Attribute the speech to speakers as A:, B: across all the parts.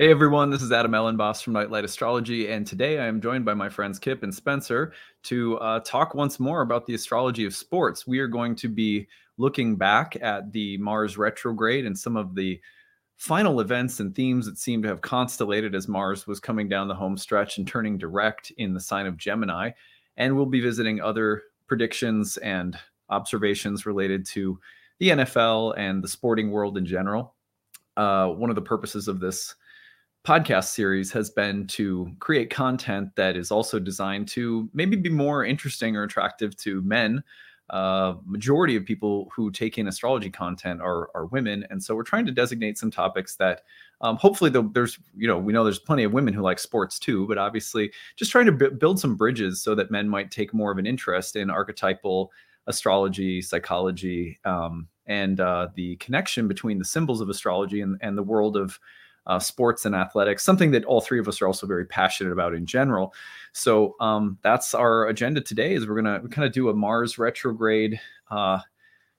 A: Hey everyone, this is Adam Elenbaas from Nightlight Astrology, and today I am joined by my friends Kip and Spencer to uh, talk once more about the astrology of sports. We are going to be looking back at the Mars retrograde and some of the final events and themes that seem to have constellated as Mars was coming down the home stretch and turning direct in the sign of Gemini. And we'll be visiting other predictions and observations related to the NFL and the sporting world in general. Uh, one of the purposes of this podcast series has been to create content that is also designed to maybe be more interesting or attractive to men. Uh, majority of people who take in astrology content are are women, and so we're trying to designate some topics that um, hopefully there's you know we know there's plenty of women who like sports too, but obviously just trying to b- build some bridges so that men might take more of an interest in archetypal astrology, psychology, um, and uh, the connection between the symbols of astrology and, and the world of uh, sports and athletics, something that all three of us are also very passionate about in general. So um, that's our agenda today. Is we're gonna kind of do a Mars retrograde. Uh,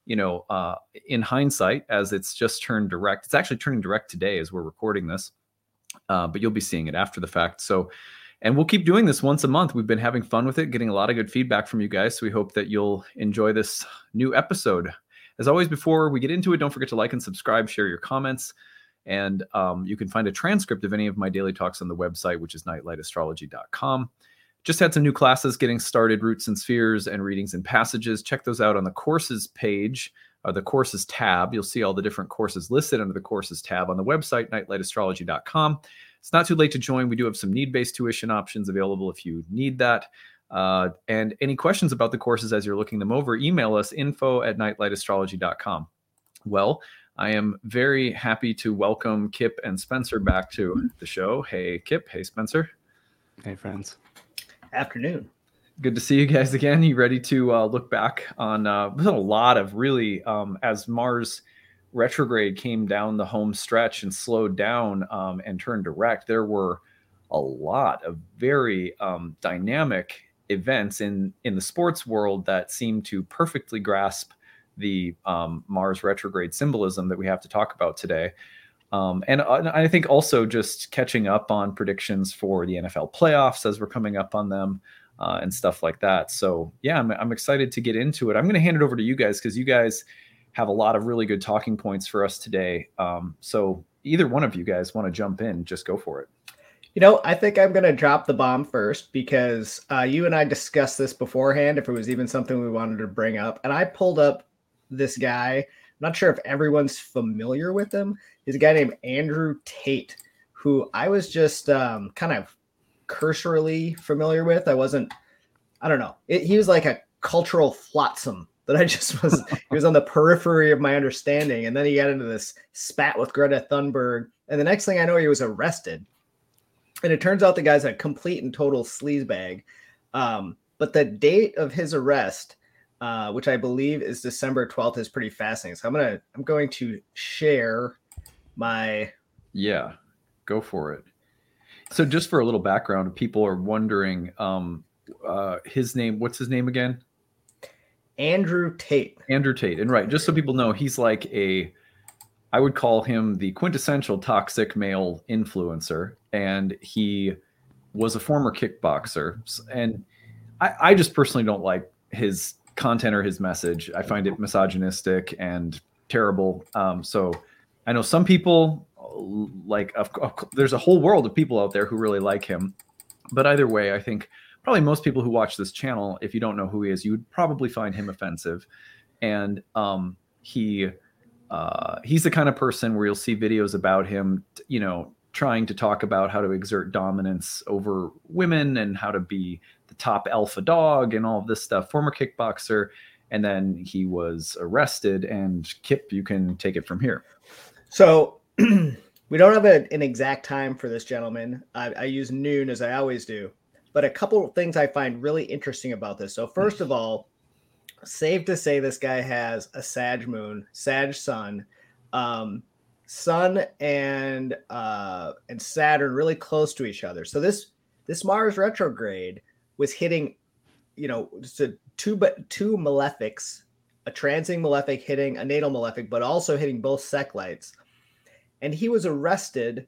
A: you know, uh, in hindsight, as it's just turned direct. It's actually turning direct today as we're recording this, uh, but you'll be seeing it after the fact. So, and we'll keep doing this once a month. We've been having fun with it, getting a lot of good feedback from you guys. So we hope that you'll enjoy this new episode. As always, before we get into it, don't forget to like and subscribe, share your comments. And um, you can find a transcript of any of my daily talks on the website, which is nightlightastrology.com. Just had some new classes getting started Roots and Spheres and Readings and Passages. Check those out on the courses page, or the courses tab. You'll see all the different courses listed under the courses tab on the website, nightlightastrology.com. It's not too late to join. We do have some need based tuition options available if you need that. Uh, and any questions about the courses as you're looking them over, email us info at nightlightastrology.com. Well, I am very happy to welcome Kip and Spencer back to the show. Hey, Kip. Hey, Spencer.
B: Hey, friends.
C: Afternoon.
A: Good to see you guys again. You ready to uh, look back on uh, a lot of really um, as Mars retrograde came down the home stretch and slowed down um, and turned direct. There were a lot of very um, dynamic events in in the sports world that seemed to perfectly grasp the um, Mars retrograde symbolism that we have to talk about today. Um, and uh, I think also just catching up on predictions for the NFL playoffs as we're coming up on them uh, and stuff like that. So, yeah, I'm, I'm excited to get into it. I'm going to hand it over to you guys because you guys have a lot of really good talking points for us today. Um, so, either one of you guys want to jump in, just go for it.
C: You know, I think I'm going to drop the bomb first because uh, you and I discussed this beforehand, if it was even something we wanted to bring up. And I pulled up this guy. I'm not sure if everyone's familiar with him. He's a guy named Andrew Tate, who I was just um, kind of cursorily familiar with. I wasn't, I don't know. It, he was like a cultural flotsam that I just was, he was on the periphery of my understanding. And then he got into this spat with Greta Thunberg. And the next thing I know, he was arrested. And it turns out the guy's a complete and total sleazebag. Um, but the date of his arrest uh, which I believe is December 12th, is pretty fascinating. So I'm gonna I'm going to share my
A: yeah, go for it. So just for a little background, people are wondering um, uh, his name. What's his name again?
C: Andrew Tate.
A: Andrew Tate, and right, just so people know, he's like a I would call him the quintessential toxic male influencer, and he was a former kickboxer. And I, I just personally don't like his content or his message. I find it misogynistic and terrible. Um, so I know some people like of, of, there's a whole world of people out there who really like him. But either way, I think probably most people who watch this channel, if you don't know who he is, you would probably find him offensive. And um, he uh, he's the kind of person where you'll see videos about him, you know, trying to talk about how to exert dominance over women and how to be the top alpha dog and all of this stuff. Former kickboxer, and then he was arrested. And Kip, you can take it from here.
C: So we don't have a, an exact time for this gentleman. I, I use noon as I always do, but a couple of things I find really interesting about this. So first of all, safe to say this guy has a Sag moon, Sag sun. Um, Sun and uh, and Saturn really close to each other. So this this Mars retrograde was hitting, you know, so two but two malefics, a transing malefic hitting a natal malefic, but also hitting both sect lights. And he was arrested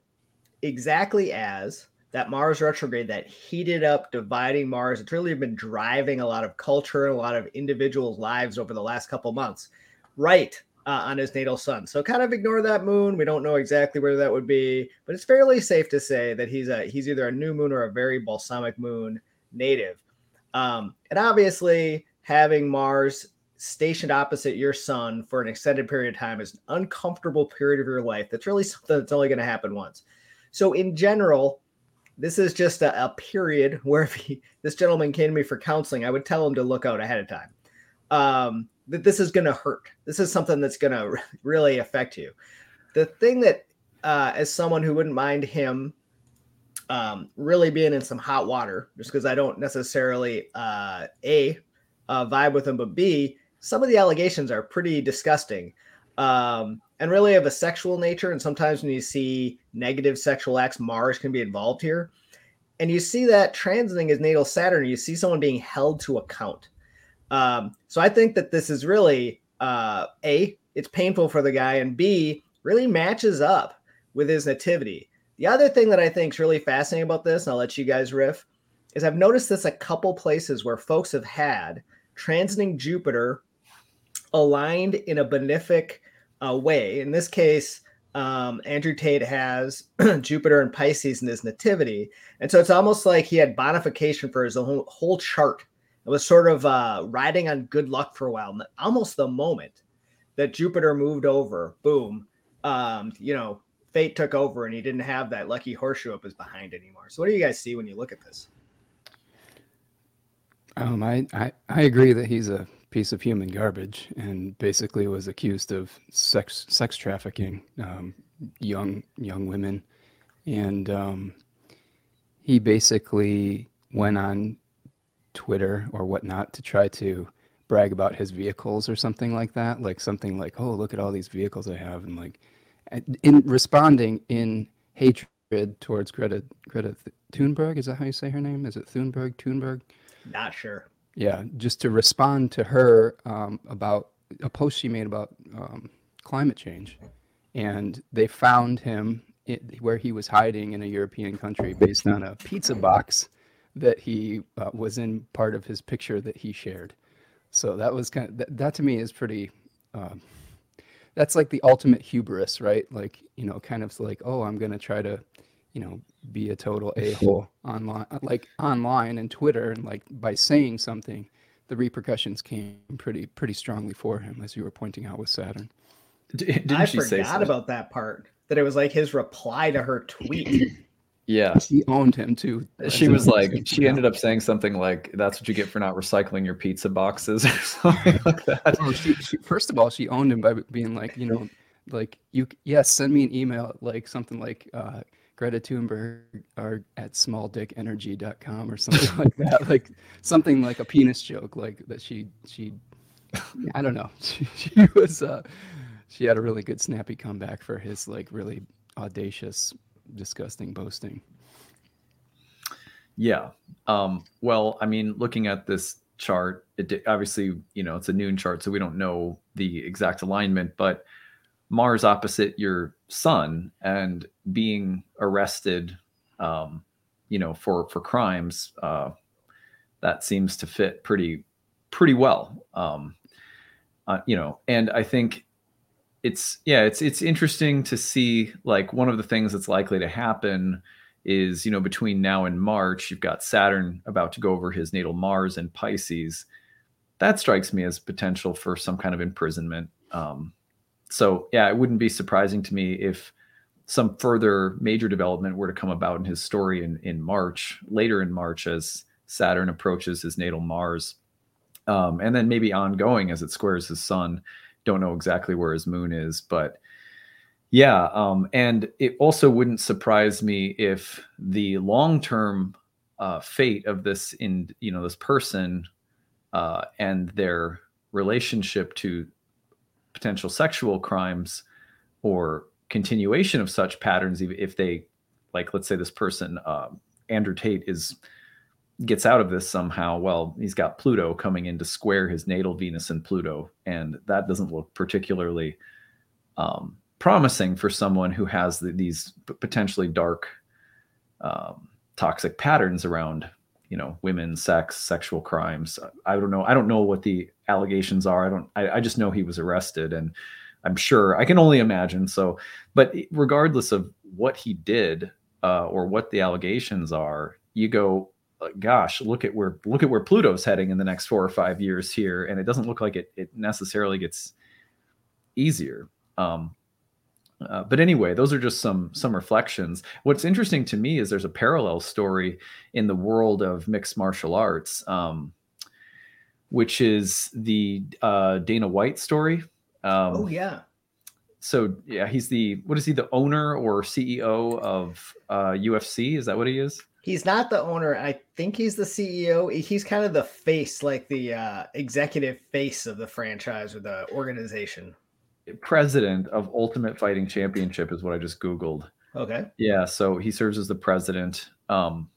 C: exactly as that Mars retrograde that heated up, dividing Mars. It's really been driving a lot of culture and a lot of individuals' lives over the last couple months, right uh, on his natal sun. So kind of ignore that moon. We don't know exactly where that would be, but it's fairly safe to say that he's a he's either a new moon or a very balsamic moon native. Um, and obviously, having Mars stationed opposite your sun for an extended period of time is an uncomfortable period of your life. That's really something that's only going to happen once. So, in general, this is just a, a period where if he, this gentleman came to me for counseling, I would tell him to look out ahead of time. Um, that this is going to hurt. This is something that's going to really affect you. The thing that, uh, as someone who wouldn't mind him um, really being in some hot water, just because I don't necessarily uh, a uh, vibe with him, but b some of the allegations are pretty disgusting um, and really of a sexual nature. And sometimes when you see negative sexual acts, Mars can be involved here. And you see that transiting his natal Saturn, you see someone being held to account. Um, so I think that this is really uh, A, it's painful for the guy, and B, really matches up with his nativity. The other thing that I think is really fascinating about this, and I'll let you guys riff, is I've noticed this a couple places where folks have had transiting Jupiter aligned in a benefic uh, way. In this case, um, Andrew Tate has Jupiter and Pisces in his nativity. And so it's almost like he had bonification for his whole, whole chart. It was sort of uh, riding on good luck for a while. Almost the moment that Jupiter moved over, boom, um, you know, fate took over and he didn't have that lucky horseshoe up his behind anymore. So what do you guys see when you look at this?
B: Um, I, I, I agree that he's a piece of human garbage and basically was accused of sex sex trafficking um, young young women and um, he basically went on Twitter or whatnot to try to brag about his vehicles or something like that like something like oh look at all these vehicles I have and like in responding in hatred towards Greta Greta Thunberg is that how you say her name is it Thunberg Thunberg
C: not sure
B: yeah, just to respond to her um, about a post she made about um, climate change. And they found him it, where he was hiding in a European country based on a pizza box that he uh, was in part of his picture that he shared. So that was kind of, that, that to me is pretty, um, that's like the ultimate hubris, right? Like, you know, kind of like, oh, I'm going to try to you know, be a total a hole online, like online and Twitter, and like by saying something, the repercussions came pretty pretty strongly for him, as you were pointing out with Saturn.
C: Didn't I forgot about that part. That it was like his reply to her tweet.
A: Yeah,
B: she owned him too.
A: She was like, she ended up saying something like, "That's what you get for not recycling your pizza boxes," or something like that.
B: Well, she, she, first of all, she owned him by being like, you know, like you, yes, send me an email, like something like, uh, Greta Thunberg are at smalldickenergy.com or something like that. Like something like a penis joke, like that she she I don't know. She, she was uh she had a really good snappy comeback for his like really audacious, disgusting boasting.
A: Yeah. Um, well, I mean, looking at this chart, it obviously, you know, it's a noon chart, so we don't know the exact alignment, but Mars opposite your sun and being arrested, um, you know, for for crimes, uh, that seems to fit pretty pretty well. Um, uh, you know, and I think it's yeah, it's it's interesting to see like one of the things that's likely to happen is you know between now and March, you've got Saturn about to go over his natal Mars and Pisces. That strikes me as potential for some kind of imprisonment. Um, so yeah, it wouldn't be surprising to me if some further major development were to come about in his story in in March, later in March, as Saturn approaches his natal Mars, um, and then maybe ongoing as it squares his Sun. Don't know exactly where his Moon is, but yeah, um, and it also wouldn't surprise me if the long term uh, fate of this in you know this person uh, and their relationship to potential sexual crimes or continuation of such patterns even if they like let's say this person uh, andrew tate is gets out of this somehow well he's got pluto coming in to square his natal venus and pluto and that doesn't look particularly um, promising for someone who has the, these potentially dark, um, toxic patterns around, you know, women, sex, sexual crimes. I don't know. I don't know what the allegations are. I don't. I, I just know he was arrested, and I'm sure I can only imagine. So, but regardless of what he did uh, or what the allegations are, you go, gosh, look at where look at where Pluto's heading in the next four or five years here, and it doesn't look like it it necessarily gets easier. Um, uh, but anyway, those are just some some reflections. What's interesting to me is there's a parallel story in the world of mixed martial arts, um, which is the uh, Dana White story.
C: Um, oh yeah.
A: So yeah, he's the what is he the owner or CEO of uh, UFC? Is that what he is?
C: He's not the owner. I think he's the CEO. He's kind of the face, like the uh, executive face of the franchise or the organization
A: president of Ultimate Fighting Championship is what I just googled.
C: Okay.
A: Yeah, so he serves as the president. Um,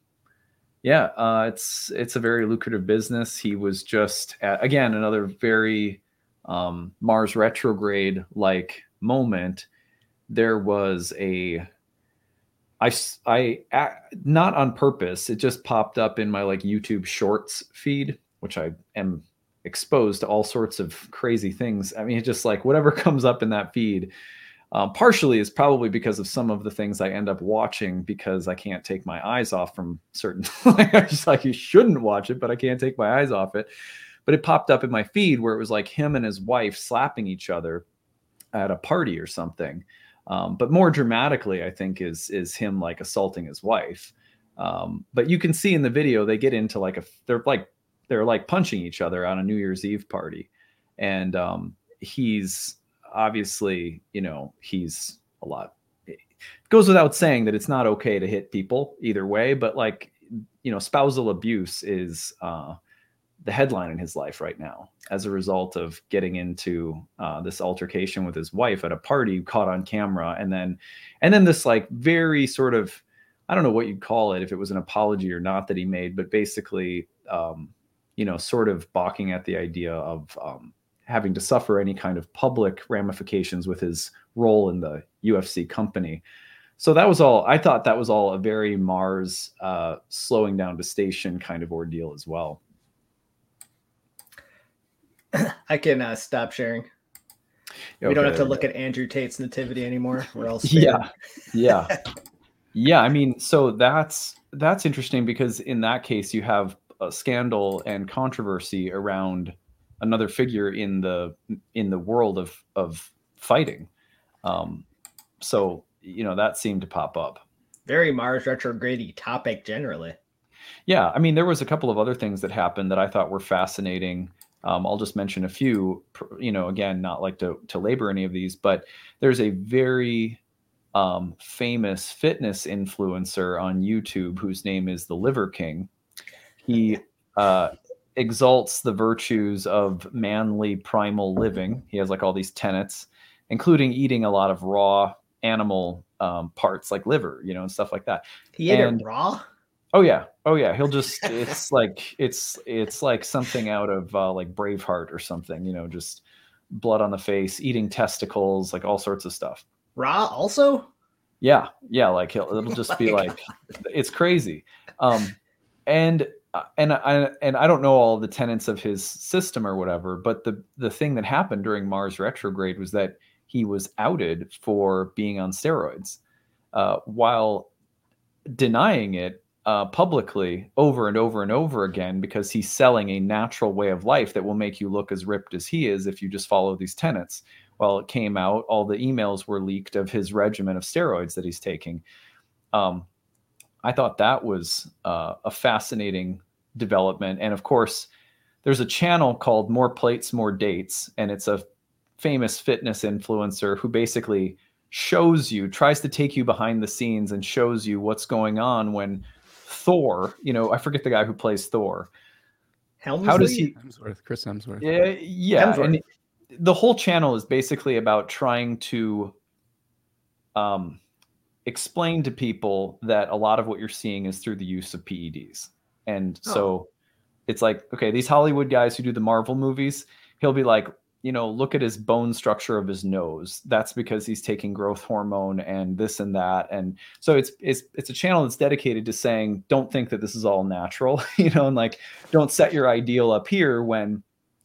A: yeah, uh, it's it's a very lucrative business. He was just at, again another very um, Mars retrograde like moment. There was a I I not on purpose. It just popped up in my like YouTube Shorts feed, which I am exposed to all sorts of crazy things. I mean, it's just like whatever comes up in that feed. Um, partially is probably because of some of the things I end up watching because I can't take my eyes off from certain. I'm just like you shouldn't watch it, but I can't take my eyes off it. But it popped up in my feed where it was like him and his wife slapping each other at a party or something. Um, but more dramatically, I think is is him like assaulting his wife. Um, but you can see in the video they get into like a they're like they're like punching each other on a New Year's Eve party, and um, he's obviously, you know, he's a lot. Goes without saying that it's not okay to hit people either way, but like, you know, spousal abuse is uh, the headline in his life right now as a result of getting into uh, this altercation with his wife at a party caught on camera, and then, and then this like very sort of. I don't know what you'd call it if it was an apology or not that he made, but basically um, you know, sort of balking at the idea of um, having to suffer any kind of public ramifications with his role in the UFC company. So that was all. I thought that was all a very Mars uh, slowing down to station kind of ordeal as well.
C: I can uh, stop sharing. Okay, we don't have to look at Andrew Tate's nativity anymore. We're all
A: yeah, yeah, yeah. I mean, so that's that's interesting because in that case you have a scandal and controversy around another figure in the in the world of of fighting. Um, so you know that seemed to pop up.
C: Very Mars retrograde topic generally.
A: Yeah, I mean there was a couple of other things that happened that I thought were fascinating. Um, I'll just mention a few. You know, again, not like to to labor any of these, but there's a very um, famous fitness influencer on YouTube whose name is the Liver King he uh, exalts the virtues of manly primal living. He has like all these tenets, including eating a lot of raw animal um, parts like liver, you know, and stuff like that.
C: He ate and, it raw.
A: Oh yeah, oh yeah. He'll just it's like it's it's like something out of uh, like Braveheart or something, you know, just blood on the face, eating testicles, like all sorts of stuff.
C: Raw also.
A: Yeah, yeah. Like he'll it'll just be like it's crazy. Um, and uh, and I and I don't know all the tenets of his system or whatever, but the the thing that happened during Mars retrograde was that he was outed for being on steroids, uh, while denying it uh, publicly over and over and over again because he's selling a natural way of life that will make you look as ripped as he is if you just follow these tenets. Well, it came out, all the emails were leaked of his regimen of steroids that he's taking. Um, I thought that was uh, a fascinating development. And of course, there's a channel called More Plates, More Dates, and it's a famous fitness influencer who basically shows you, tries to take you behind the scenes and shows you what's going on when Thor, you know, I forget the guy who plays Thor.
C: Helmsley? How does
B: he? Hemsworth, Chris Hemsworth.
A: Yeah, yeah. Hemsworth. And the whole channel is basically about trying to um, explain to people that a lot of what you're seeing is through the use of PEDs. And oh. so it's like, okay, these Hollywood guys who do the Marvel movies, he'll be like, you know, look at his bone structure of his nose. That's because he's taking growth hormone and this and that. And so it's it's it's a channel that's dedicated to saying, don't think that this is all natural, you know, and like don't set your ideal up here when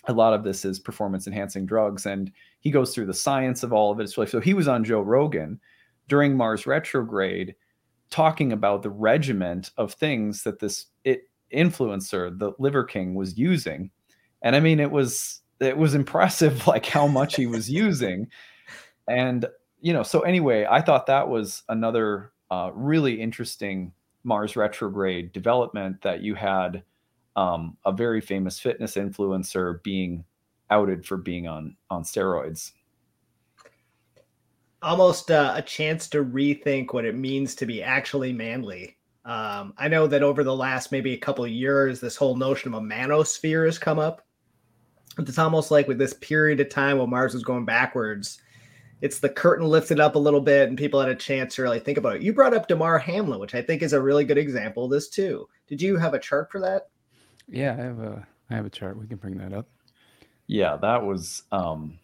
A: a lot of this is performance enhancing drugs. And he goes through the science of all of it. So he was on Joe Rogan during Mars retrograde talking about the regiment of things that this it influencer, the Liver King, was using. And I mean, it was it was impressive like how much he was using. And you know so anyway i thought that was another uh, really interesting mars retrograde development that you had um, a very famous fitness influencer being outed for being on on steroids.
C: Almost uh, a chance to rethink what it means to be actually manly. Um, i know that over the last maybe a couple years this whole notion of a manosphere has come up it's almost like with this period of time while Mars was going backwards, it's the curtain lifted up a little bit and people had a chance to really think about it. You brought up Damar Hamlin, which I think is a really good example of this too. Did you have a chart for that?
B: Yeah, I have a I have a chart. We can bring that up.
A: Yeah, that was um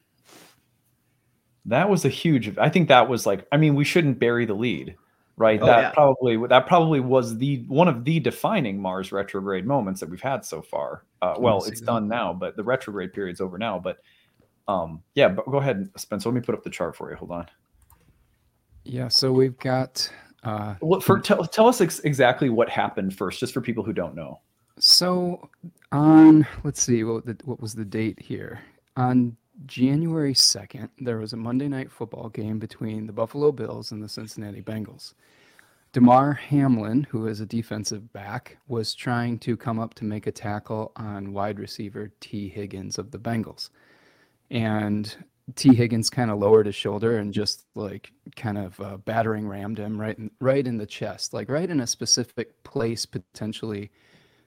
A: that was a huge I think that was like I mean, we shouldn't bury the lead right? Oh, that yeah. probably that probably was the one of the defining Mars retrograde moments that we've had so far. Uh, well, it's that. done now, but the retrograde period's over now. But um, yeah, but go ahead, Spencer. Let me put up the chart for you. Hold on.
B: Yeah, so we've got.
A: Uh, well, for tell, tell us ex- exactly what happened first, just for people who don't know.
B: So on, let's see, what the, what was the date here? On January 2nd, there was a Monday night football game between the Buffalo Bills and the Cincinnati Bengals. Damar Hamlin, who is a defensive back, was trying to come up to make a tackle on wide receiver Tee Higgins of the Bengals. And Tee Higgins kind of lowered his shoulder and just like kind of uh, battering rammed him right in, right in the chest, like right in a specific place potentially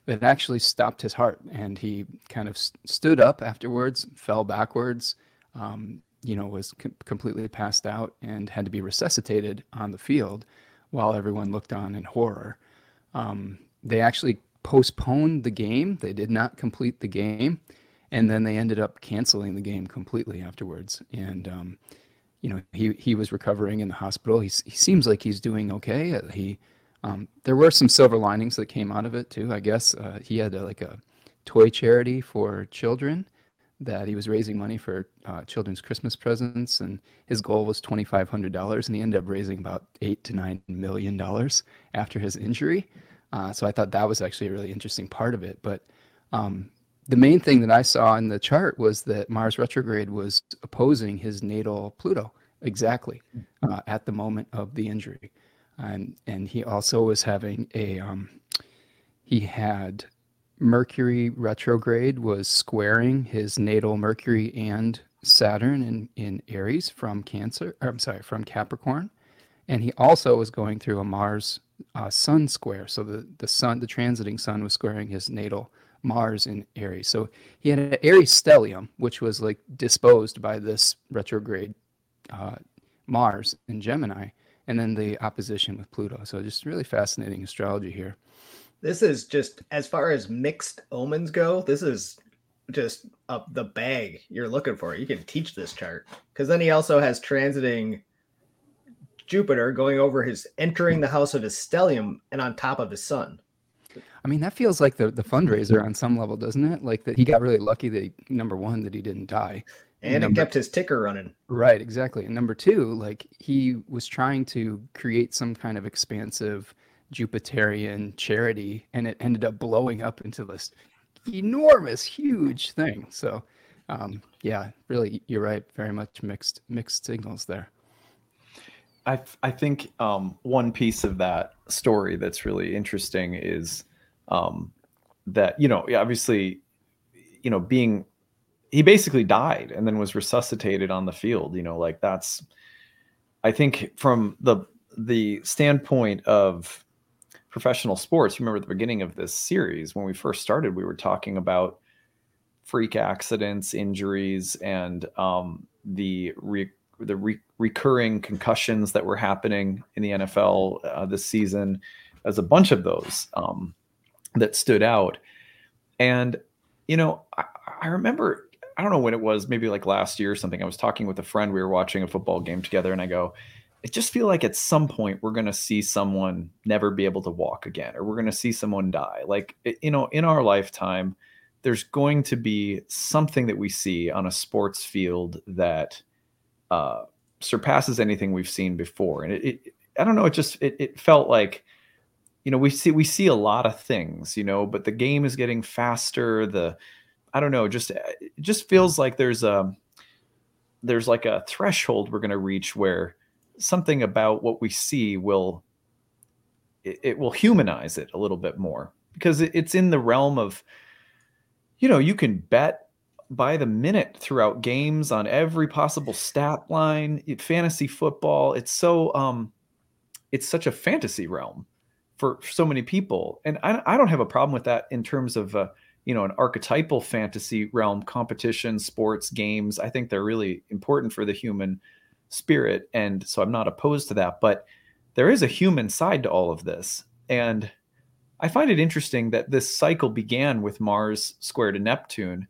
B: that actually stopped his heart. And he kind of st- stood up afterwards, fell backwards, um, you know, was com- completely passed out and had to be resuscitated on the field while everyone looked on in horror. Um, they actually postponed the game, they did not complete the game. And then they ended up canceling the game completely afterwards. And, um, you know, he, he was recovering in the hospital. He, he seems like he's doing okay. He, um, there were some silver linings that came out of it too. I guess uh, he had a, like a toy charity for children that he was raising money for uh, children's Christmas presents, and his goal was twenty five hundred dollars, and he ended up raising about eight to nine million dollars after his injury. Uh, so I thought that was actually a really interesting part of it. But um, the main thing that I saw in the chart was that Mars retrograde was opposing his natal Pluto exactly uh, at the moment of the injury and and he also was having a um, he had Mercury retrograde was squaring his natal Mercury and Saturn in in Aries from Cancer. I'm sorry, from Capricorn, and he also was going through a Mars uh, Sun square. So the the sun, the transiting Sun, was squaring his natal Mars in Aries. So he had an Aries stellium, which was like disposed by this retrograde uh, Mars in Gemini and then the opposition with Pluto. So just really fascinating astrology here.
C: This is just as far as mixed omens go. This is just up the bag you're looking for. You can teach this chart because then he also has transiting Jupiter going over his entering the house of his stellium and on top of his sun.
B: I mean, that feels like the, the fundraiser on some level, doesn't it? Like that he got really lucky that he, number one, that he didn't die.
C: And number, it kept his ticker running.
B: Right, exactly. And number two, like he was trying to create some kind of expansive Jupiterian charity, and it ended up blowing up into this enormous, huge thing. So, um, yeah, really, you're right. Very much mixed mixed signals there.
A: I I think um, one piece of that story that's really interesting is um, that you know obviously you know being he basically died and then was resuscitated on the field you know like that's i think from the the standpoint of professional sports remember at the beginning of this series when we first started we were talking about freak accidents injuries and um, the re- the re- recurring concussions that were happening in the NFL uh, this season as a bunch of those um, that stood out. And you know I, I remember I don't know when it was, maybe like last year or something. I was talking with a friend. We were watching a football game together, and I go, "I just feel like at some point we're going to see someone never be able to walk again, or we're going to see someone die. Like you know, in our lifetime, there's going to be something that we see on a sports field that uh, surpasses anything we've seen before. And it, it I don't know, it just it, it felt like." You know, we see we see a lot of things, you know, but the game is getting faster. The I don't know, just it just feels like there's a there's like a threshold we're going to reach where something about what we see will it, it, will humanize it a little bit more. Because it, it's in the realm of you know you can bet by the minute throughout games on every possible stat line fantasy football it's so um it's such a fantasy realm for, for so many people. And I, I don't have a problem with that in terms of uh, you know an archetypal fantasy realm competition sports games i think they're really important for the human spirit. And so i'm not opposed to that but there is a human side to all of this. And i find it interesting that this cycle began with mars square to neptune.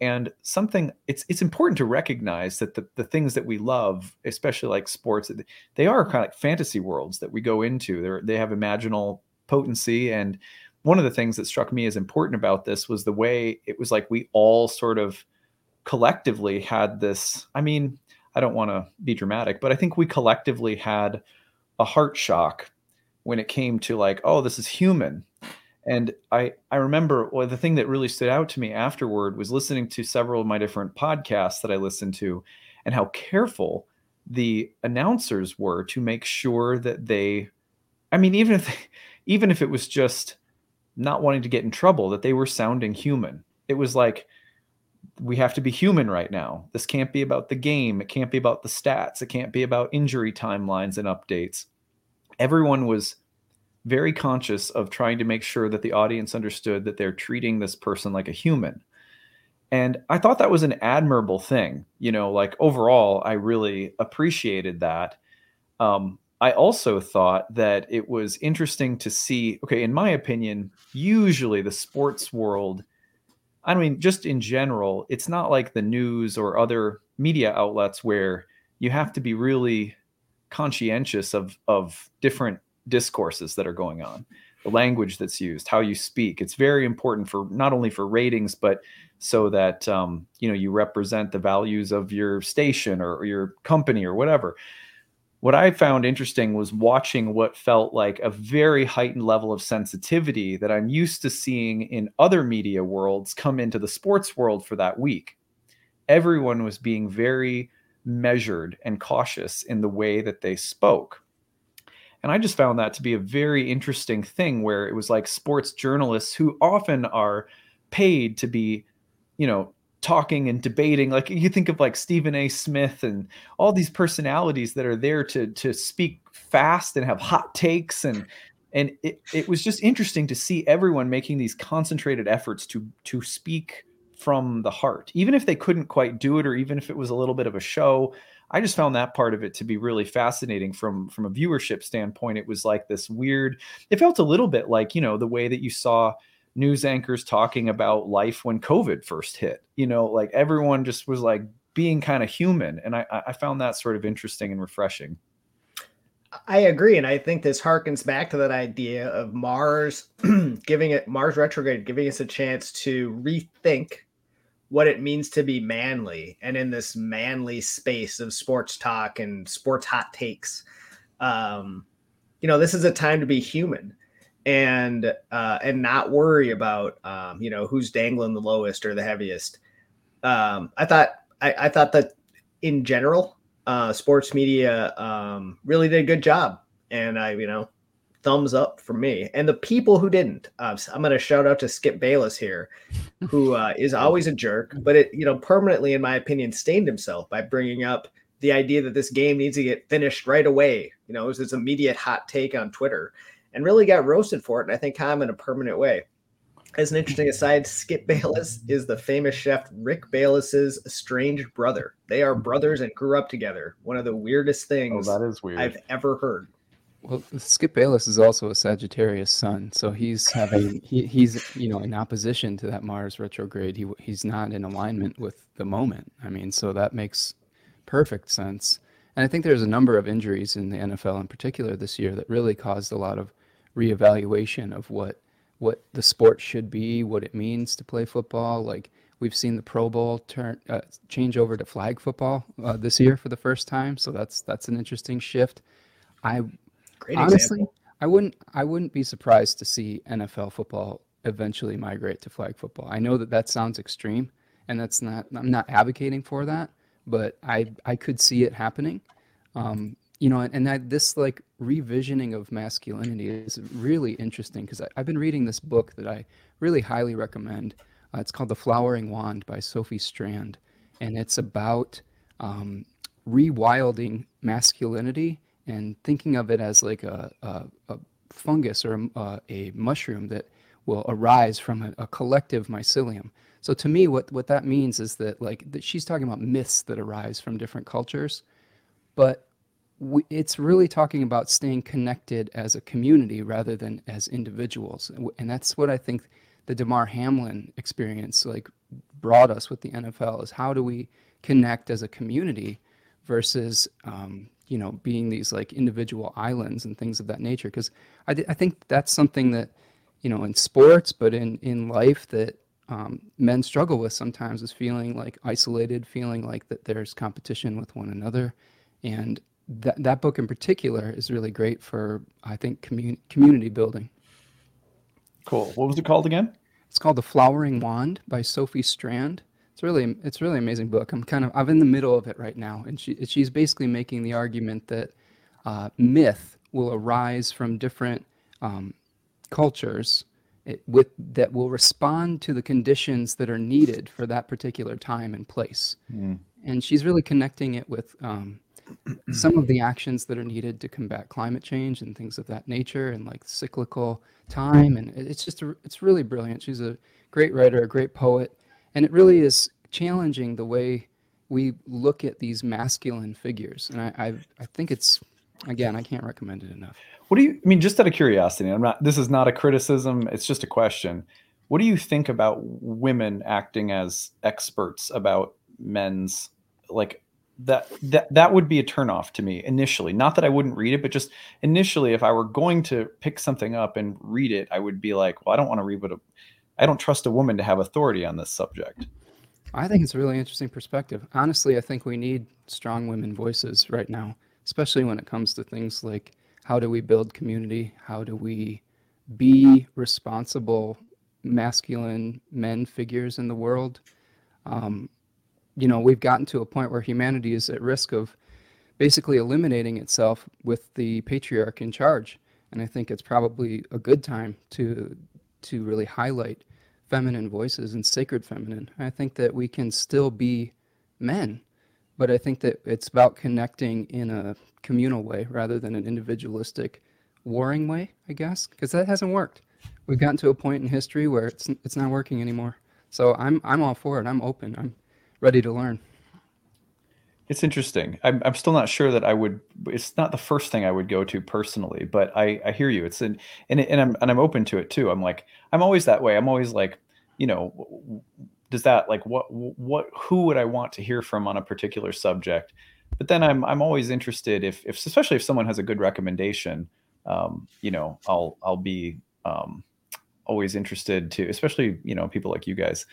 A: And something it's it's important to recognize that the, the things that we love especially like sports they are kind of like fantasy worlds that we go into. They they have imaginal potency and one of the things that struck me as important about this was the way it was like we all sort of collectively had this i mean i don't want to be dramatic but i think we collectively had a heart shock when it came to like oh this is human. And i i remember well, the thing that really stood out to me afterward was listening to several of my different podcasts that i listened to and how careful the announcers were to make sure that they i mean even if they, even if it was just not wanting to get in trouble, that they were sounding human. It was like, we have to be human right now. This can't be about the game. It can't be about the stats. It can't be about injury timelines and updates. Everyone was very conscious of trying to make sure that the audience understood that they're treating this person like a human. And I thought that was an admirable thing. You know, like overall, I really appreciated that. Um, I also thought that it was interesting to see. Okay, in my opinion, usually the sports world, I mean, just in general, it's not like the news or other media outlets where you have to be really conscientious of of different discourses that are going on, the language that's used, how you speak. It's very important for not only for ratings, but so that um, you know you represent the values of your station or, or your company or whatever what I found interesting was watching what felt like a very heightened level of sensitivity that I'm used to seeing in other media worlds come into the sports world for that week. Everyone was being very measured and cautious in the way that they spoke. And I just found that to be a very interesting thing where it was like sports journalists who often are paid to be, you know, talking and debating like you think of like Stephen A. Smith and all these personalities that are there to to speak fast and have hot takes and and it, it was just interesting to see everyone making these concentrated efforts to to speak from the heart. Even if they couldn't quite do it or even if it was a little bit of a show i just found that part of it to be really fascinating from from a viewership standpoint. It was like this weird it felt a little bit like you know the way that you saw news anchors talking about life when COVID first hit. You know, like everyone just was like being kind of human. And I, I found that sort of interesting and refreshing.
C: I agree. And I think this harkens back to that idea of Mars giving it Mars retrograde, giving us a chance to rethink what it means to be manly and in this manly space of sports talk and sports hot takes. Um, you know, this is a time to be human and uh, and not worry about um, you know who's dangling the lowest or the heaviest. Um, I thought I, I thought that in general, uh, sports media um, really did a good job, and I you know thumbs up for me. And the people who didn't, uh, I'm going to shout out to Skip Bayless here, who uh, is always a jerk, but it you know permanently, in my opinion, stained himself by bringing up the idea that this game needs to get finished right away. You know, it was this immediate hot take on Twitter and really got roasted for it. And I think kind of in a permanent way. As an interesting aside, Skip Bayless is the famous chef Rick Bayless's estranged brother. They are brothers and grew up together. One of the weirdest oh, things
A: oh, that is weird.
C: I've ever heard.
B: Well, Skip Bayless is also a Sagittarius sun, so he's having he, he's you know in opposition to that Mars retrograde. He he's not in alignment with the moment. I mean, so that makes perfect sense. And I think there's a number of injuries in the NFL in particular this year that really caused a lot of reevaluation of what what the sport should be, what it means to play football. Like we've seen the Pro Bowl turn uh, change over to flag football uh, this year for the first time, so that's that's an interesting shift. I Great honestly, example. I wouldn't I wouldn't be surprised to see NFL football eventually migrate to flag football. I know that that sounds extreme, and that's not I'm not advocating for that, but I I could see it happening. Um, you know, and, this like revisioning of masculinity is really interesting because I've been reading this book that I really highly recommend. Uh, it's called The Flowering Wand by Sophie Strand, and it's about um, rewilding masculinity and thinking of it as like a, a, a fungus or a, uh, a, mushroom that will arise from a, collective mycelium. So to me, what, what that means is that like that she's talking about myths that arise from different cultures, but we, it's really talking about staying connected as a community rather than as individuals. And that's what I think the Damar Hamlin experience like brought us with the NFL is how do we connect as a community versus um, you know being these like individual islands and things of that nature because I, th- I think that's something that you know in sports but in in life that um, men struggle with sometimes is feeling like isolated feeling like that there's competition with one another. And that, that book in particular is really great for i think commun- community building.
A: Cool. What was it called again?
B: It's called the flowering wand by sophie strand. It's really it's really amazing book. I'm kind of I'm in the middle of it right now, and she she's basically making the argument that uh, myth will arise from different um, cultures it, with that will respond to the conditions that are needed for that particular time and place. Mm. And she's really connecting it with um, some of the actions that are needed to combat climate change and things of that nature, and like cyclical time. And it's just a, it's really brilliant. She's a great writer, a great poet and it really is challenging the way we look at these masculine figures. And I, I, I think it's again, I can't recommend it enough.
A: What do you I mean? Just out of curiosity, I'm not. This is not a criticism. It's just a question. What do you think about women acting as experts about men's like that that that would be a turnoff to me initially. Not that I wouldn't read it, but just initially, if I were going to pick something up and read it, I would be like, well, I don't want to read what I don't trust a woman to have authority on this subject.
B: I think it's a really interesting perspective. Honestly, I think we need strong women voices right now, especially when it comes to things like how do we build community? How do we be responsible masculine men figures in the world? Um, you know, we've gotten to a point where humanity is at risk of basically eliminating itself with the patriarch in charge. And I think it's probably a good time to to really highlight feminine voices and sacred feminine. I think that we can still be men, but I think that it's about connecting in a communal way rather than an individualistic, warring way, I guess, because that hasn't worked. We've gotten to a point in history where it's it's not working anymore. So I'm I'm all for it. I'm open. I'm ready to learn.
A: It's interesting. I'm, I'm still not sure that I would. It's not the first thing I would go to personally, but I, I hear you. It's an and and I'm and I'm open to it too. I'm like I'm always that way. I'm always like, you know, does that like what what who would I want to hear from on a particular subject? But then I'm I'm always interested if if especially if someone has a good recommendation. Um, you know, I'll I'll be um, always interested to, especially you know people like you guys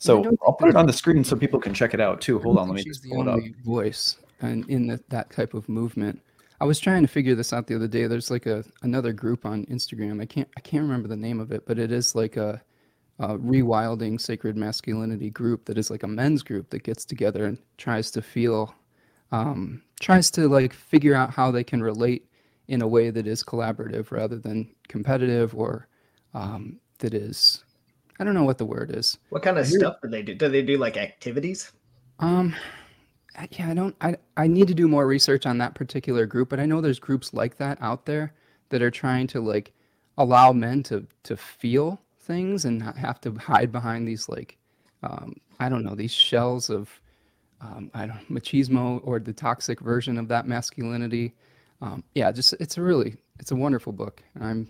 A: so I'll put it on the screen so people can check it out too. Hold on, let me just pull
B: the only voice and in the, that type of movement. I was trying to figure this out the other day. There's like a another group on Instagram. I can't I can't remember the name of it, but it is like a, a rewilding sacred masculinity group that is like a men's group that gets together and tries to feel, um, tries to like figure out how they can relate in a way that is collaborative rather than competitive or um, that is I don't know what the word is.
C: What kind of stuff do they do? Do they do like activities?
B: Um, yeah, I don't. I I need to do more research on that particular group, but I know there's groups like that out there that are trying to like allow men to to feel things and not have to hide behind these like um, I don't know these shells of um, I don't machismo or the toxic version of that masculinity. um, yeah, just it's a really it's a wonderful book. I'm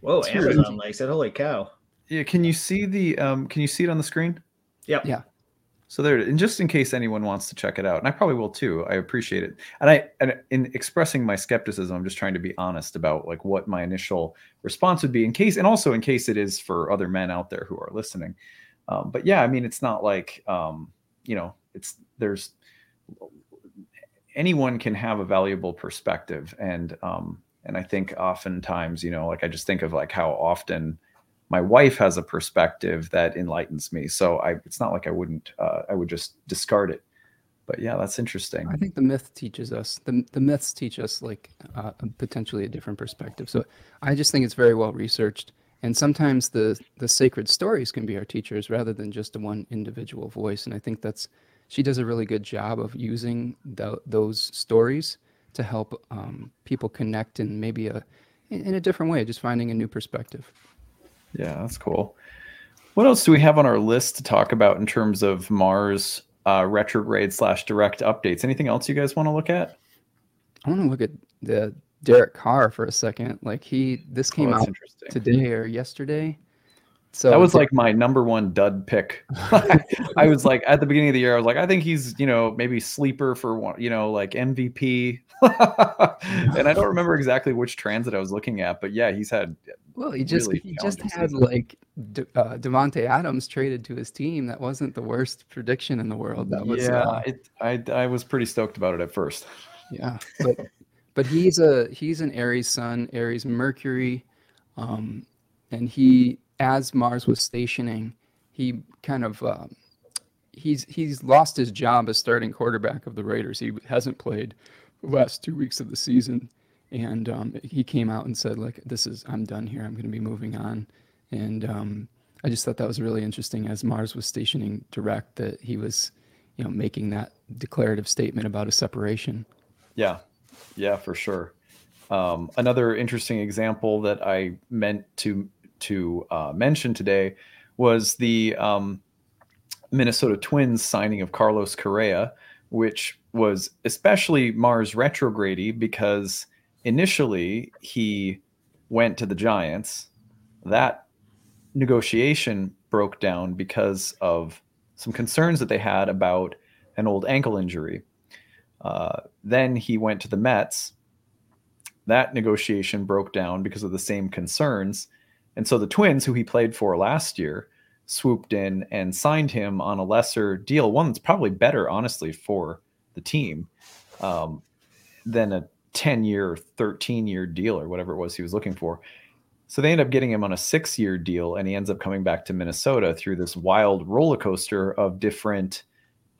C: Whoa,
A: It's
C: Amazon
A: really-
C: likes it. Holy cow.
A: Yeah, can you see the um can you see it on the screen?
C: Yep.
B: Yeah.
A: So there, and just in case anyone wants to check it out, and I probably will too. I appreciate it, and I, and in expressing my skepticism, I'm just trying to be honest about like what my initial response would be in case, and also in case it is for other men out there who are listening. Um, but yeah, I mean, it's not like um, you know, it's there's anyone can have a valuable perspective, and um, and I think oftentimes, you know, like I just think of like how often my wife has a perspective that enlightens me. So I, it's not like I wouldn't, uh, I would just discard it. But yeah, that's interesting.
B: I think the myth teaches us the the myths teach us like uh, potentially a different perspective. So I just think it's very well researched, and sometimes the the sacred stories can be our teachers rather than just one individual voice. And I think that's she does a really good job of using tho- those stories to help um, people connect in maybe a in a different way, just finding a new perspective.
A: Yeah, that's cool. What else do we have on our list to talk about in terms of Mars uh, retrograde slash direct updates? Anything else you guys want to look at?
B: I want to look at the Derek Carr for a second. Like he, this
A: Oh,
B: came
A: that's
B: out today or yesterday. So
A: that was like my number one dud pick. I was like at the beginning of the year, I was like, I think he's you know maybe sleeper for one, you know, like MVP. and I don't remember exactly which transit I was looking at, but yeah, he's had
B: Well, he just
A: really
B: he just had
A: season.
B: like De, uh, Davante Adams traded to his team. That wasn't the worst prediction in the world. That was
A: yeah,
B: uh,
A: it, I I was pretty stoked about it at first.
B: yeah. But but he's a he's an Aries sun, Aries Mercury, um, and he as Mars was stationing, he kind of um, he's he's lost his job as starting quarterback of the Raiders. He hasn't played the last two weeks of the season, and um, he came out and said like, "This is I'm done here. I'm going to be moving on." And um, I just thought that was really interesting as Mars was stationing direct that he was, you know, making that declarative statement about a separation.
A: Yeah, yeah, for sure. Um, another interesting example that I meant to to uh, mention today was the um, Minnesota Twins signing of Carlos Correa, which was especially Mars retrogrady because initially he went to the Giants. That negotiation broke down because of some concerns that they had about an old ankle injury. Uh, then he went to the Mets. That negotiation broke down because of the same concerns. And so the Twins, who he played for last year, swooped in and signed him on a lesser deal, one that's probably better, honestly, for the team um, than a 10 year, 13 year deal or whatever it was he was looking for. So they end up getting him on a six year deal, and he ends up coming back to Minnesota through this wild roller coaster of different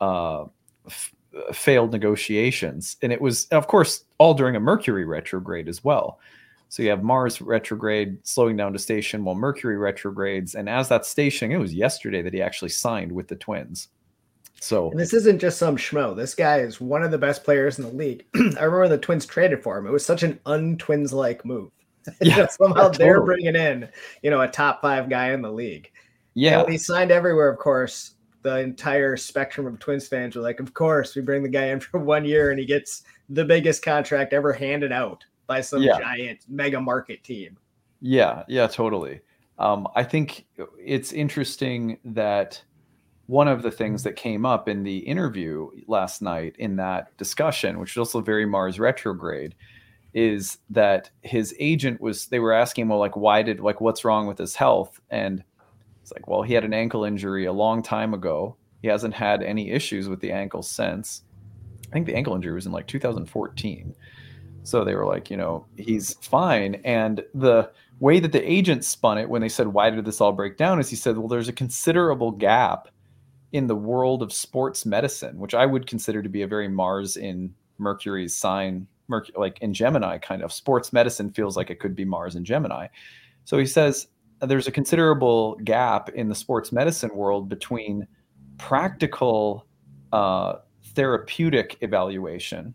A: uh, f- failed negotiations. And it was, of course, all during a Mercury retrograde as well. So you have Mars retrograde slowing down to station while Mercury retrogrades. And as that's stationing, it was yesterday that he actually signed with the Twins. So
C: And this isn't just some schmo. This guy is one of the best players in the league. I remember the Twins traded for him. It was such an un-Twins like move.
A: Yeah,
C: somehow they're bringing in, you know, a top five guy in the league.
A: Yeah,
C: when he signed everywhere, of course, the entire spectrum of Twins fans were like, "Of course, we bring the guy in for one year, and he gets the biggest contract ever handed out by some
A: Yeah.
C: giant mega market team."
A: Yeah, yeah, totally. Um, I think it's interesting that one of the things that came up in the interview last night in that discussion, which is also very Mars retrograde, is that his agent was they were asking well, like, why did like what's wrong with his health? And it's like, well, he had an ankle injury a long time ago. He hasn't had any issues with the ankle since. I think the ankle injury was in like 2014. So they were like, you know, he's fine. And the way that the agent spun it when they said, why did this all break down? is he said, well, there's a considerable gap in the world of sports medicine, which I would consider to be a very Mars in Mercury's sign, Merc- like in Gemini kind of. Sports medicine feels like it could be Mars in Gemini. So he says there's a considerable gap in the sports medicine world between practical uh, therapeutic evaluation,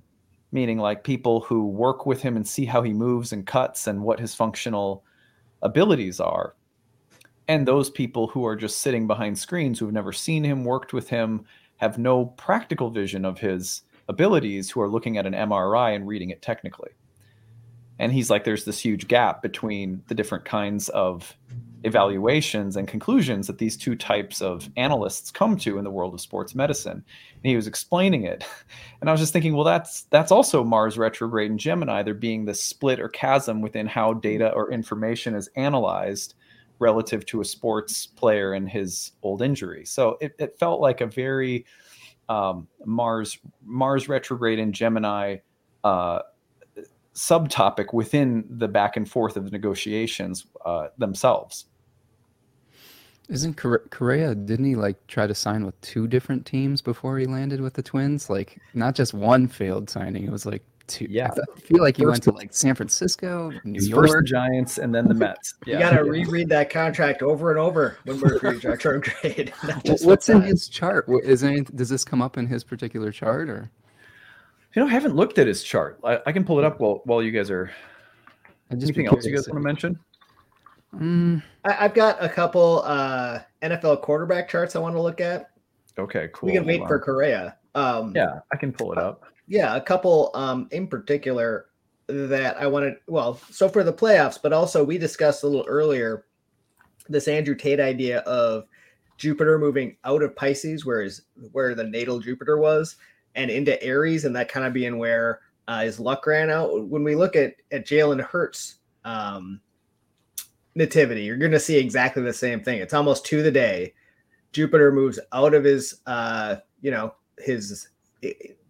A: meaning like people who work with him and see how he moves and cuts and what his functional abilities are, and those people who are just sitting behind screens who've never seen him, worked with him, have no practical vision of his abilities, who are looking at an MRI and reading it technically. and he's like there's this huge gap between the different kinds of evaluations and conclusions that these two types of analysts come to in the world of sports medicine. And he was explaining it. And i was just thinking well that's that's also mars retrograde and gemini there being this split or chasm within how data or information is analyzed relative to a sports player and his old injury. So it, it felt like a very um, mars mars retrograde and gemini uh, subtopic within the back and forth of the negotiations uh, themselves.
B: Isn't Correa? Didn't he like try to sign with two different teams before he landed with the Twins? Like not just one failed signing; it was like two.
A: Yeah,
B: I feel like he first, went to like San Francisco, New York,
A: first Giants, and then the Mets.
C: Yeah. You got to reread that contract over and over when we're retrograde.
B: What's in his chart? Is any, does this come up in his particular chart or?
A: You know, I haven't looked at his chart. I, I can pull it up while while you guys are. Anything else you guys want to mention?
C: Mm. I, have got a couple uh, NFL quarterback charts I want to look at.
A: Okay, cool.
C: We can wait for Correa. Um,
A: yeah, I can pull it up.
C: Yeah, a couple um, in particular that I wanted. Well, so for the playoffs, but also we discussed a little earlier this Andrew Tate idea of Jupiter moving out of Pisces, where is where the natal Jupiter was, and into Aries, and that kind of being where uh, his luck ran out. When we look at at Jalen Hurts um, nativity, you're going to see exactly the same thing. It's almost to the day. Jupiter moves out of his, uh, you know, his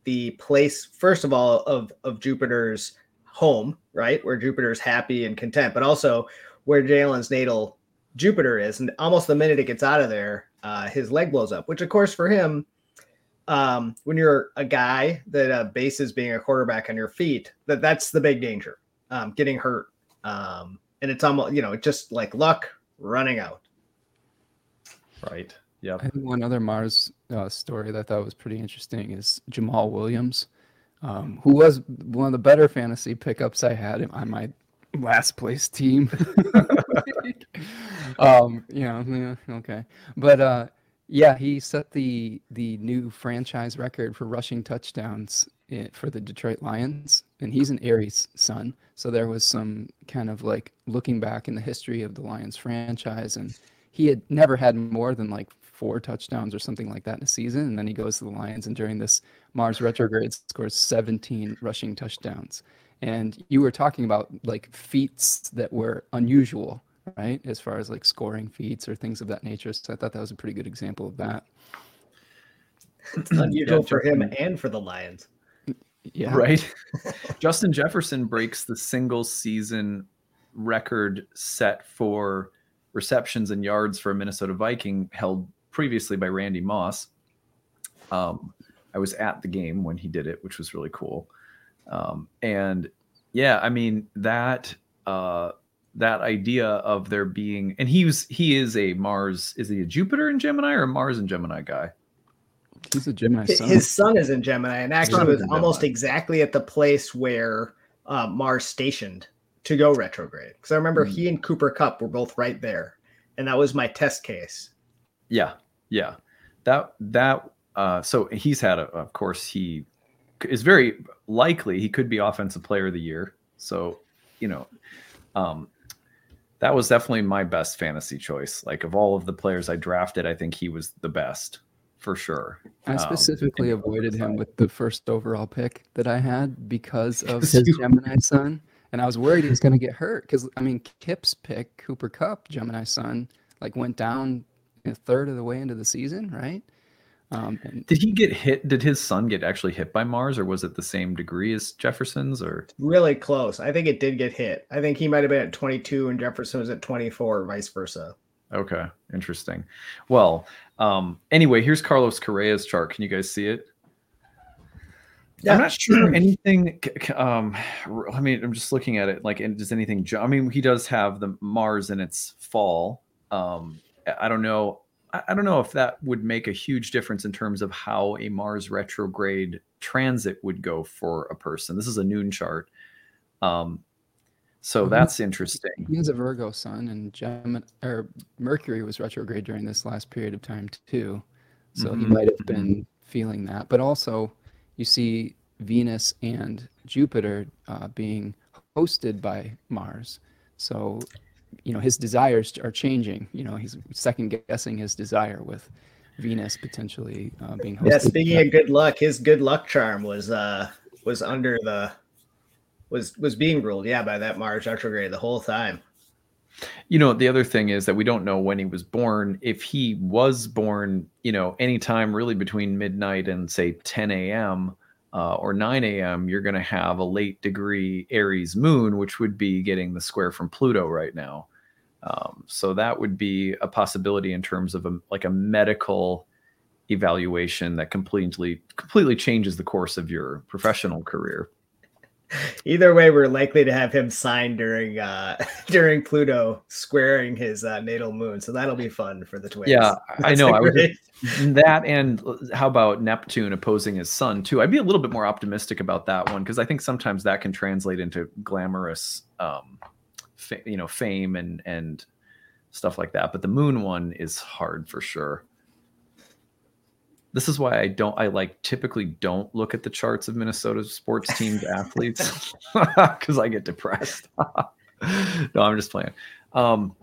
C: the place first of all of of Jupiter's home, right, where Jupiter's happy and content, but also where Jalen's natal Jupiter is, and almost the minute it gets out of there, uh, his leg blows up. Which, of course, for him, um, when you're a guy that uh, bases being a quarterback on your feet, that that's the big danger, um, getting hurt. Um, and it's almost, you know, just like luck running out.
A: Right. Yeah.
B: one other Mars uh, story that I thought was pretty interesting is Jamaal Williams, um, who was one of the better fantasy pickups I had on my last place team. um, you know, yeah, okay. But uh, yeah, he set the the new franchise record for rushing touchdowns for the Detroit Lions, and he's an Aries sun. So there was some kind of like looking back in the history of the Lions franchise, and he had never had more than like four touchdowns or something like that in a season. And then he goes to the Lions, and during this Mars retrograde, scores 17 rushing touchdowns. And you were talking about like feats that were unusual right? As far as like scoring feats or things of that nature. So I thought that was a pretty good example of that.
C: It's unusual yeah, for him and for the Lions.
A: Yeah. Right. Justin Jefferson breaks the single season record set for receptions and yards for a Minnesota Viking held previously by Randy Moss. Um, I was at the game when he did it, which was really cool. Um, and yeah, I mean that uh, that idea of there being and he was he is a Mars is he a Jupiter and Gemini or a Mars and Gemini guy?
B: He's a Gemini
C: sun. His sun is in Gemini and actually was almost Gemini. exactly at the place where uh, Mars stationed to go retrograde. Because I remember mm-hmm. he and Cooper Kupp were both right there, and that was my test case.
A: Yeah, yeah, that that uh, so he's had a, of course he is very likely he could be offensive player of the year. So you know, um, that was definitely my best fantasy choice. Like of all of the players I drafted, I think he was the best for sure.
B: I um, specifically um, avoided him with the first overall pick that I had because of his Gemini sun. And I was worried he was going to get hurt because, I mean, Kip's pick, Cooper Kupp, Gemini sun, like went down a third of the way into the season, right?
A: Um, and, did he get hit? Did his sun get actually hit by Mars, or was it the same degree as Jefferson's? Or
C: really close? I think it did get hit. I think he might have been at 22 and Jefferson was at 24, or vice versa.
A: Okay, interesting. Well, um, anyway, here's Carlos Correa's chart. Can you guys see it? Yeah. I'm not sure anything. Um, I mean, I'm just looking at it. Like, does anything? I mean, he does have the Mars in its fall. Um, I don't know. I don't know if that would make a huge difference in terms of how a Mars retrograde transit would go for a person. This is a noon chart. Um, so mm-hmm. that's interesting.
B: He has a Virgo sun, and Gemini or Mercury was retrograde during this last period of time too. So mm-hmm. he might have been feeling that. But also, you see Venus and Jupiter uh, being hosted by Mars. So, you know, his desires are changing. You know, he's second guessing his desire with Venus potentially uh, being hosted.
C: Yeah, speaking of good luck, his good luck charm was uh was under the was was being ruled, yeah, by that Mars retrograde the whole time.
A: You know, the other thing is that we don't know when he was born. If he was born, you know, anytime really between midnight and say 10 a.m. Uh, or 9 a.m., you're going to have a late degree Aries moon, which would be getting the square from Pluto right now. Um, so that would be a possibility in terms of a, like a medical evaluation that completely completely changes the course of your professional career.
C: Either way, we're likely to have him sign during uh during Pluto squaring his uh, natal moon, so that'll be fun for the twins.
A: Yeah, That's I know. I was that, and how about Neptune opposing his sun too? I'd be a little bit more optimistic about that one because I think sometimes that can translate into glamorous, um, fa- you know, fame and and stuff like that. But the moon one is hard for sure this is why I don't I like typically don't look at the charts of Minnesota sports teams athletes because I get depressed. no, I'm just playing. Um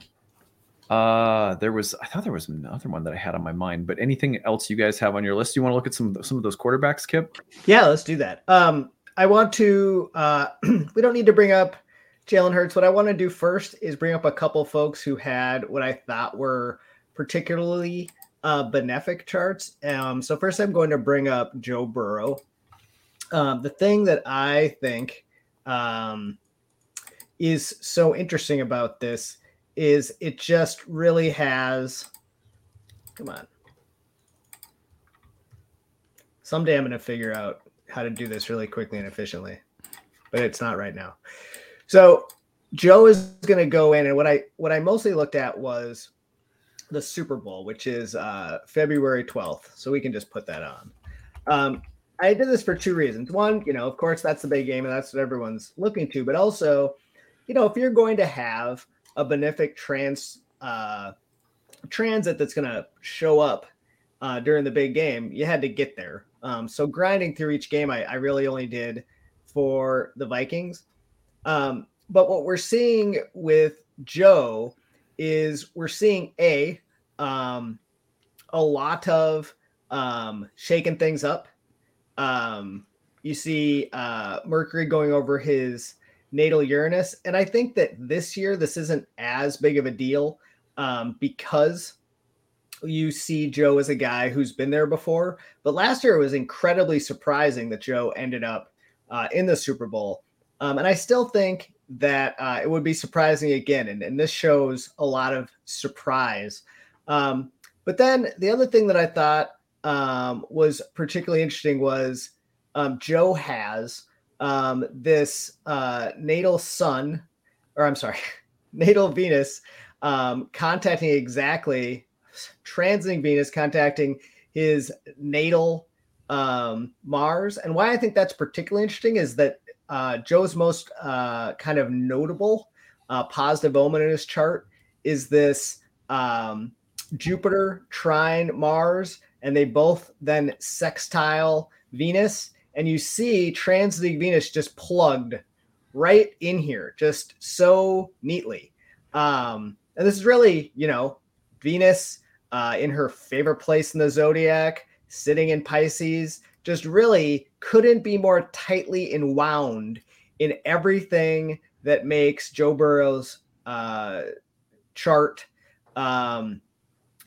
A: uh there was I thought there was another one that I had on my mind, but anything else you guys have on your list? You want to look at some some of those quarterbacks, Kip?
C: Yeah, let's do that. Um I want to uh we don't need to bring up Jalen Hurts. What I want to do first is bring up a couple folks who had what I thought were particularly uh, benefic charts. Um, so first, I'm going to bring up Joe Burrow. Um, the thing that I think um, is so interesting about this is it just really has. Come on. Someday I'm going to figure out how to do this really quickly and efficiently, but it's not right now. So Joe is going to go in, and what I what I mostly looked at was the Super Bowl, which is uh, February 12th. So we can just put that on. Um, I did this for two reasons. One, you know, of course, that's the big game and that's what everyone's looking to. But also, you know, if you're going to have a benefic trans uh, transit that's going to show up uh, during the big game, you had to get there. Um, so grinding through each game, I, I, really only did for the Vikings. Um, but what we're seeing with Joe is we're seeing a um, a lot of um, shaking things up. Um, you see uh, Mercury going over his natal Uranus, and I think that this year this isn't as big of a deal um, because you see Joe as a guy who's been there before. But last year it was incredibly surprising that Joe ended up uh, in the Super Bowl. Um, and I still think that uh, it would be surprising again. And, and this shows a lot of surprise. Um, but then the other thing that I thought um, was particularly interesting was um, Joe has um, this uh, natal sun, or I'm sorry, natal Venus um, contacting exactly, transiting Venus, contacting his natal um, Mars. And why I think that's particularly interesting is that uh, Joe's most uh, kind of notable uh, positive omen in his chart is this um, Jupiter trine Mars, and they both then sextile Venus. And you see transiting Venus just plugged right in here, just so neatly. Um, and this is really, you know, Venus uh, in her favorite place in the zodiac, sitting in Pisces just really couldn't be more tightly enwound in everything that makes Joe Burrow's uh, chart um,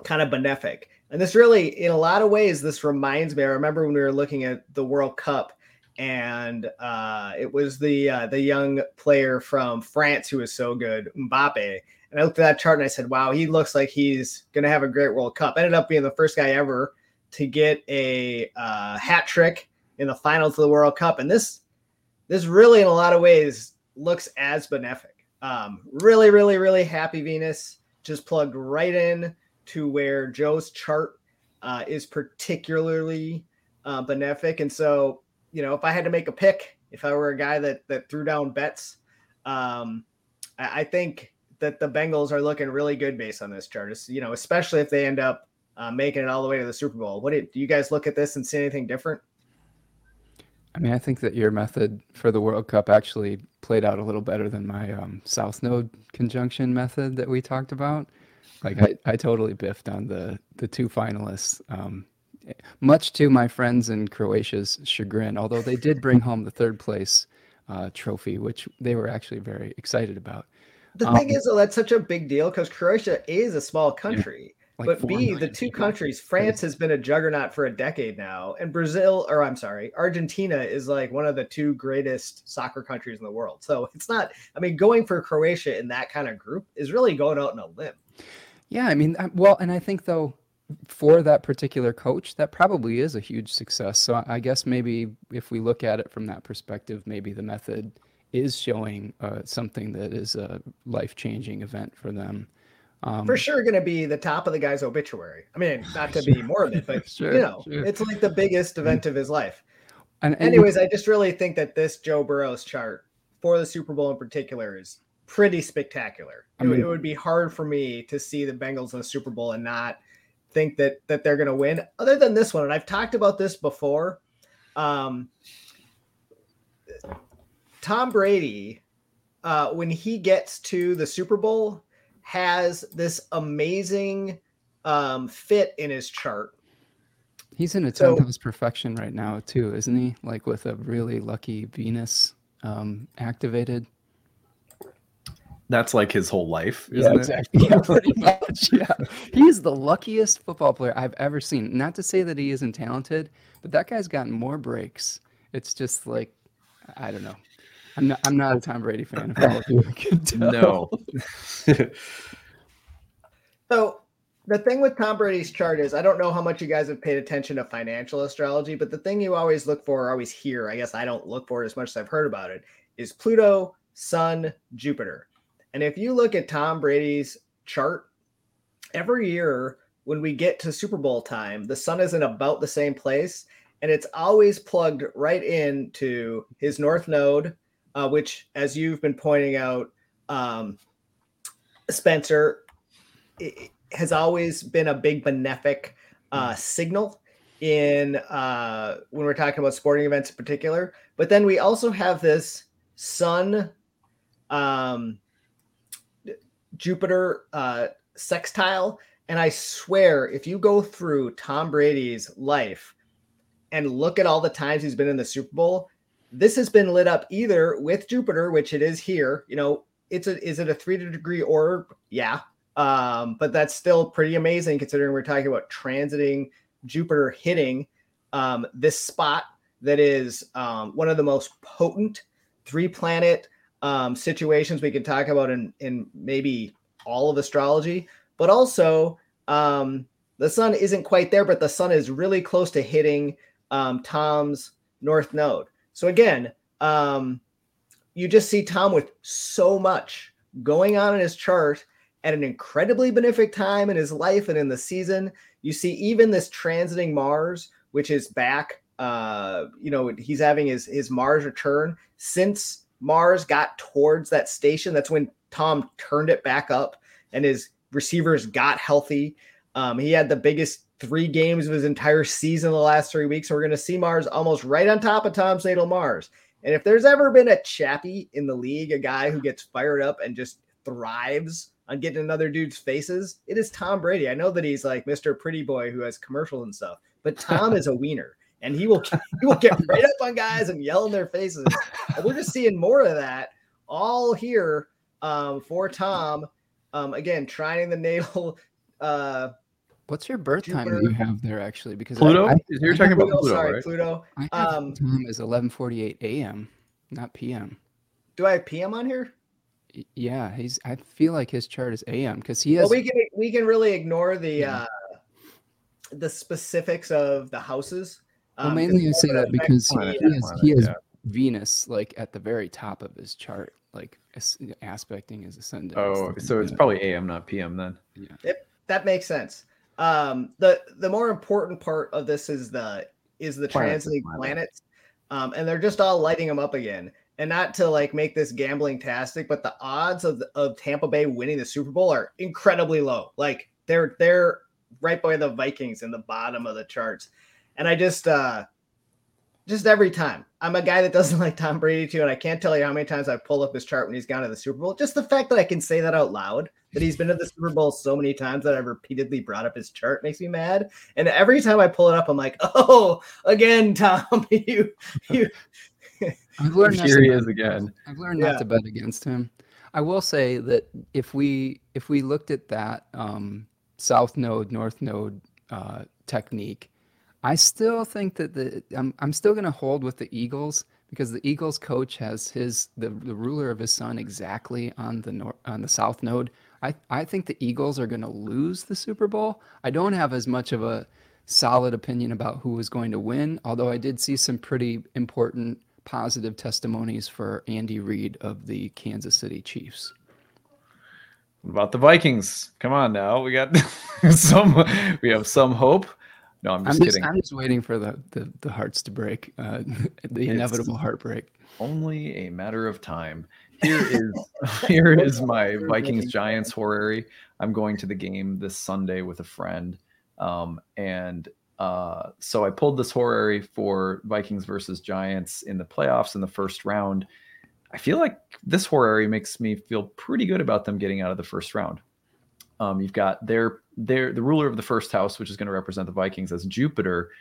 C: kind of benefic. And this really, in a lot of ways, this reminds me. I remember when we were looking at the World Cup, and uh, it was the uh, the young player from France who was so good, Mbappe. And I looked at that chart and I said, "Wow, he looks like he's going to have a great World Cup." Ended up being the first guy ever to get a uh, hat trick in the finals of the World Cup, and this this really, in a lot of ways, looks as benefic. Um, really, really, really happy Venus just plugged right in to where Joe's chart uh, is particularly uh, benefic, and so you know, if I had to make a pick, if I were a guy that that threw down bets, um, I, I think that the Bengals are looking really good based on this chart. It's, you know, especially if they end up uh, making it all the way to the Super Bowl. What do, do you guys look at this and see anything different?
B: I mean, I think that your method for the World Cup actually played out a little better than my um, South Node conjunction method that we talked about. Like, I, I totally biffed on the the two finalists, um, much to my friends in Croatia's chagrin. Although they did bring home the third place uh, trophy, which they were actually very excited about.
C: The um, thing is, though, that's such a big deal because Croatia is a small country. Yeah, like but B, the two countries, France has been a juggernaut for a decade now, and Brazil, or I'm sorry, Argentina is like one of the two greatest soccer countries in the world. So it's not, I mean, going for Croatia in that kind of group is really going out on a limb.
B: Yeah, I mean, well, and I think though, for that particular coach, that probably is a huge success. So I guess maybe if we look at it from that perspective, maybe the method is showing uh, something that is a life changing event for them.
C: Um, for sure, going to be the top of the guy's obituary. I mean, not to be morbid, but sure, you know, sure. it's like the biggest event of his life. And, and anyways, I just really think that this Joe Burrow's chart for the Super Bowl in particular is pretty spectacular. I mean, it, it would be hard for me to see the Bengals in the Super Bowl and not think that that they're going to win. Other than this one, and I've talked about this before. Um, Tom Brady, uh, when he gets to the Super Bowl, has this amazing um, fit in his chart.
B: He's in a so, house perfection right now too, isn't he? Like with a really lucky Venus um, activated
A: that's like his whole life, isn't
B: yeah, exactly. it? Yeah, pretty much. Yeah. He's the luckiest football player I've ever seen. Not to say that he isn't talented, but that guy's gotten more breaks. It's just like I don't know. I'm not I'm not a oh. Tom Brady fan if all of you can tell.
A: No.
C: so the thing with Tom Brady's chart is I don't know how much you guys have paid attention to financial astrology, but the thing you always look for, always hear, I guess I don't look for it as much as I've heard about it, is Pluto, Sun, Jupiter. And if you look at Tom Brady's chart, every year when we get to Super Bowl time, the sun is in about the same place. And it's always plugged right into his North Node, uh, which, as you've been pointing out, um, Spencer, has always been a big benefic uh, signal in uh, when we're talking about sporting events in particular. But then we also have this sun um, Jupiter uh, sextile. And I swear, if you go through Tom Brady's life and look at all the times he's been in the Super Bowl, this has been lit up either with Jupiter, which it is here. You know, it's a is it a three degree orb? Yeah. Um, but that's still pretty amazing considering we're talking about transiting Jupiter hitting um, this spot that is um, one of the most potent three planet um, situations we can talk about in in maybe all of astrology, but also um, the sun isn't quite there, but the sun is really close to hitting um, Tom's north node. So again, um, you just see Tom with so much going on in his chart at an incredibly benefic time in his life and in the season. You see even this transiting Mars, which is back. Uh, you know, he's having his his Mars return since Mars got towards that station, that's when Tom turned it back up and his receivers got healthy. Um, he had the biggest three games of his entire season the last three weeks. So we're going to see Mars almost right on top of Tom natal Mars. And if there's ever been a chappy in the league, a guy who gets fired up and just thrives on getting another dude's faces, it is Tom Brady. I know that he's like Mr. Pretty Boy who has commercials and stuff, but Tom is a wiener and he will he will get right up on guys and yell in their faces. And we're just seeing more of that all here um, for Tom. Um, again, trine the natal. Uh,
B: What's your birth Jupiter. time that you have there actually? Because
A: Pluto, I, I, you're talking about Pluto, sorry, right?
C: Pluto.
B: I have um, time is 11:48 a.m., not p.m.
C: Do I have p.m. on here?
B: Yeah, he's. I feel like his chart is a.m. because he has.
C: Well, we can we can really ignore the yeah. uh, the specifics of the houses
B: well, um, mainly I say that because he, has, he has yeah. Venus like at the very top of his chart, like aspecting his ascendant.
A: Oh, so it's probably AM, not PM then.
C: Yeah, it, that makes sense. Um, the the more important part of this is the is the transiting planets, um, and they're just all lighting them up again. And not to like make this gambling tastic, but the odds of of Tampa Bay winning the Super Bowl are incredibly low. Like they're they're right by the Vikings in the bottom of the charts. And I just uh just every time. I'm a guy that doesn't like Tom Brady too, and I can't tell you how many times I've pulled up his chart when he's gone to the Super Bowl. Just the fact that I can say that out loud, that he's been to the Super Bowl so many times that I've repeatedly brought up his chart makes me mad. And every time I pull it up, I'm like, oh, again, Tom, you, you.
B: I've learned
A: Here he is again.
B: I've learned
C: Yeah.
B: not to bet against him. I will say that if we if we looked at that um, south node north node uh, technique, I still think that the I'm I'm still going to hold with the Eagles because the Eagles coach has his the, the ruler of his sun exactly on the nor- on the south node. I I think the Eagles are going to lose the Super Bowl. I don't have as much of a solid opinion about who is going to win, although I did see some pretty important positive testimonies for Andy Reid of the Kansas City Chiefs.
A: What about the Vikings? Come on now. We got some we have some hope. No, I'm
B: I'm
A: just
B: just,
A: kidding.
B: I'm just waiting for the, the, the hearts to break, uh, the inevitable heartbreak.
A: Only a matter of time. Here is here is my Vikings Giants horary. I'm going to the game this Sunday with a friend. Um, and uh, so I pulled this horary for Vikings versus Giants in the playoffs in the first round. I feel like this horary makes me feel pretty good about them getting out of the first round. Um, you've got their their the ruler of the first house, which is going to represent the Vikings as Jupiter,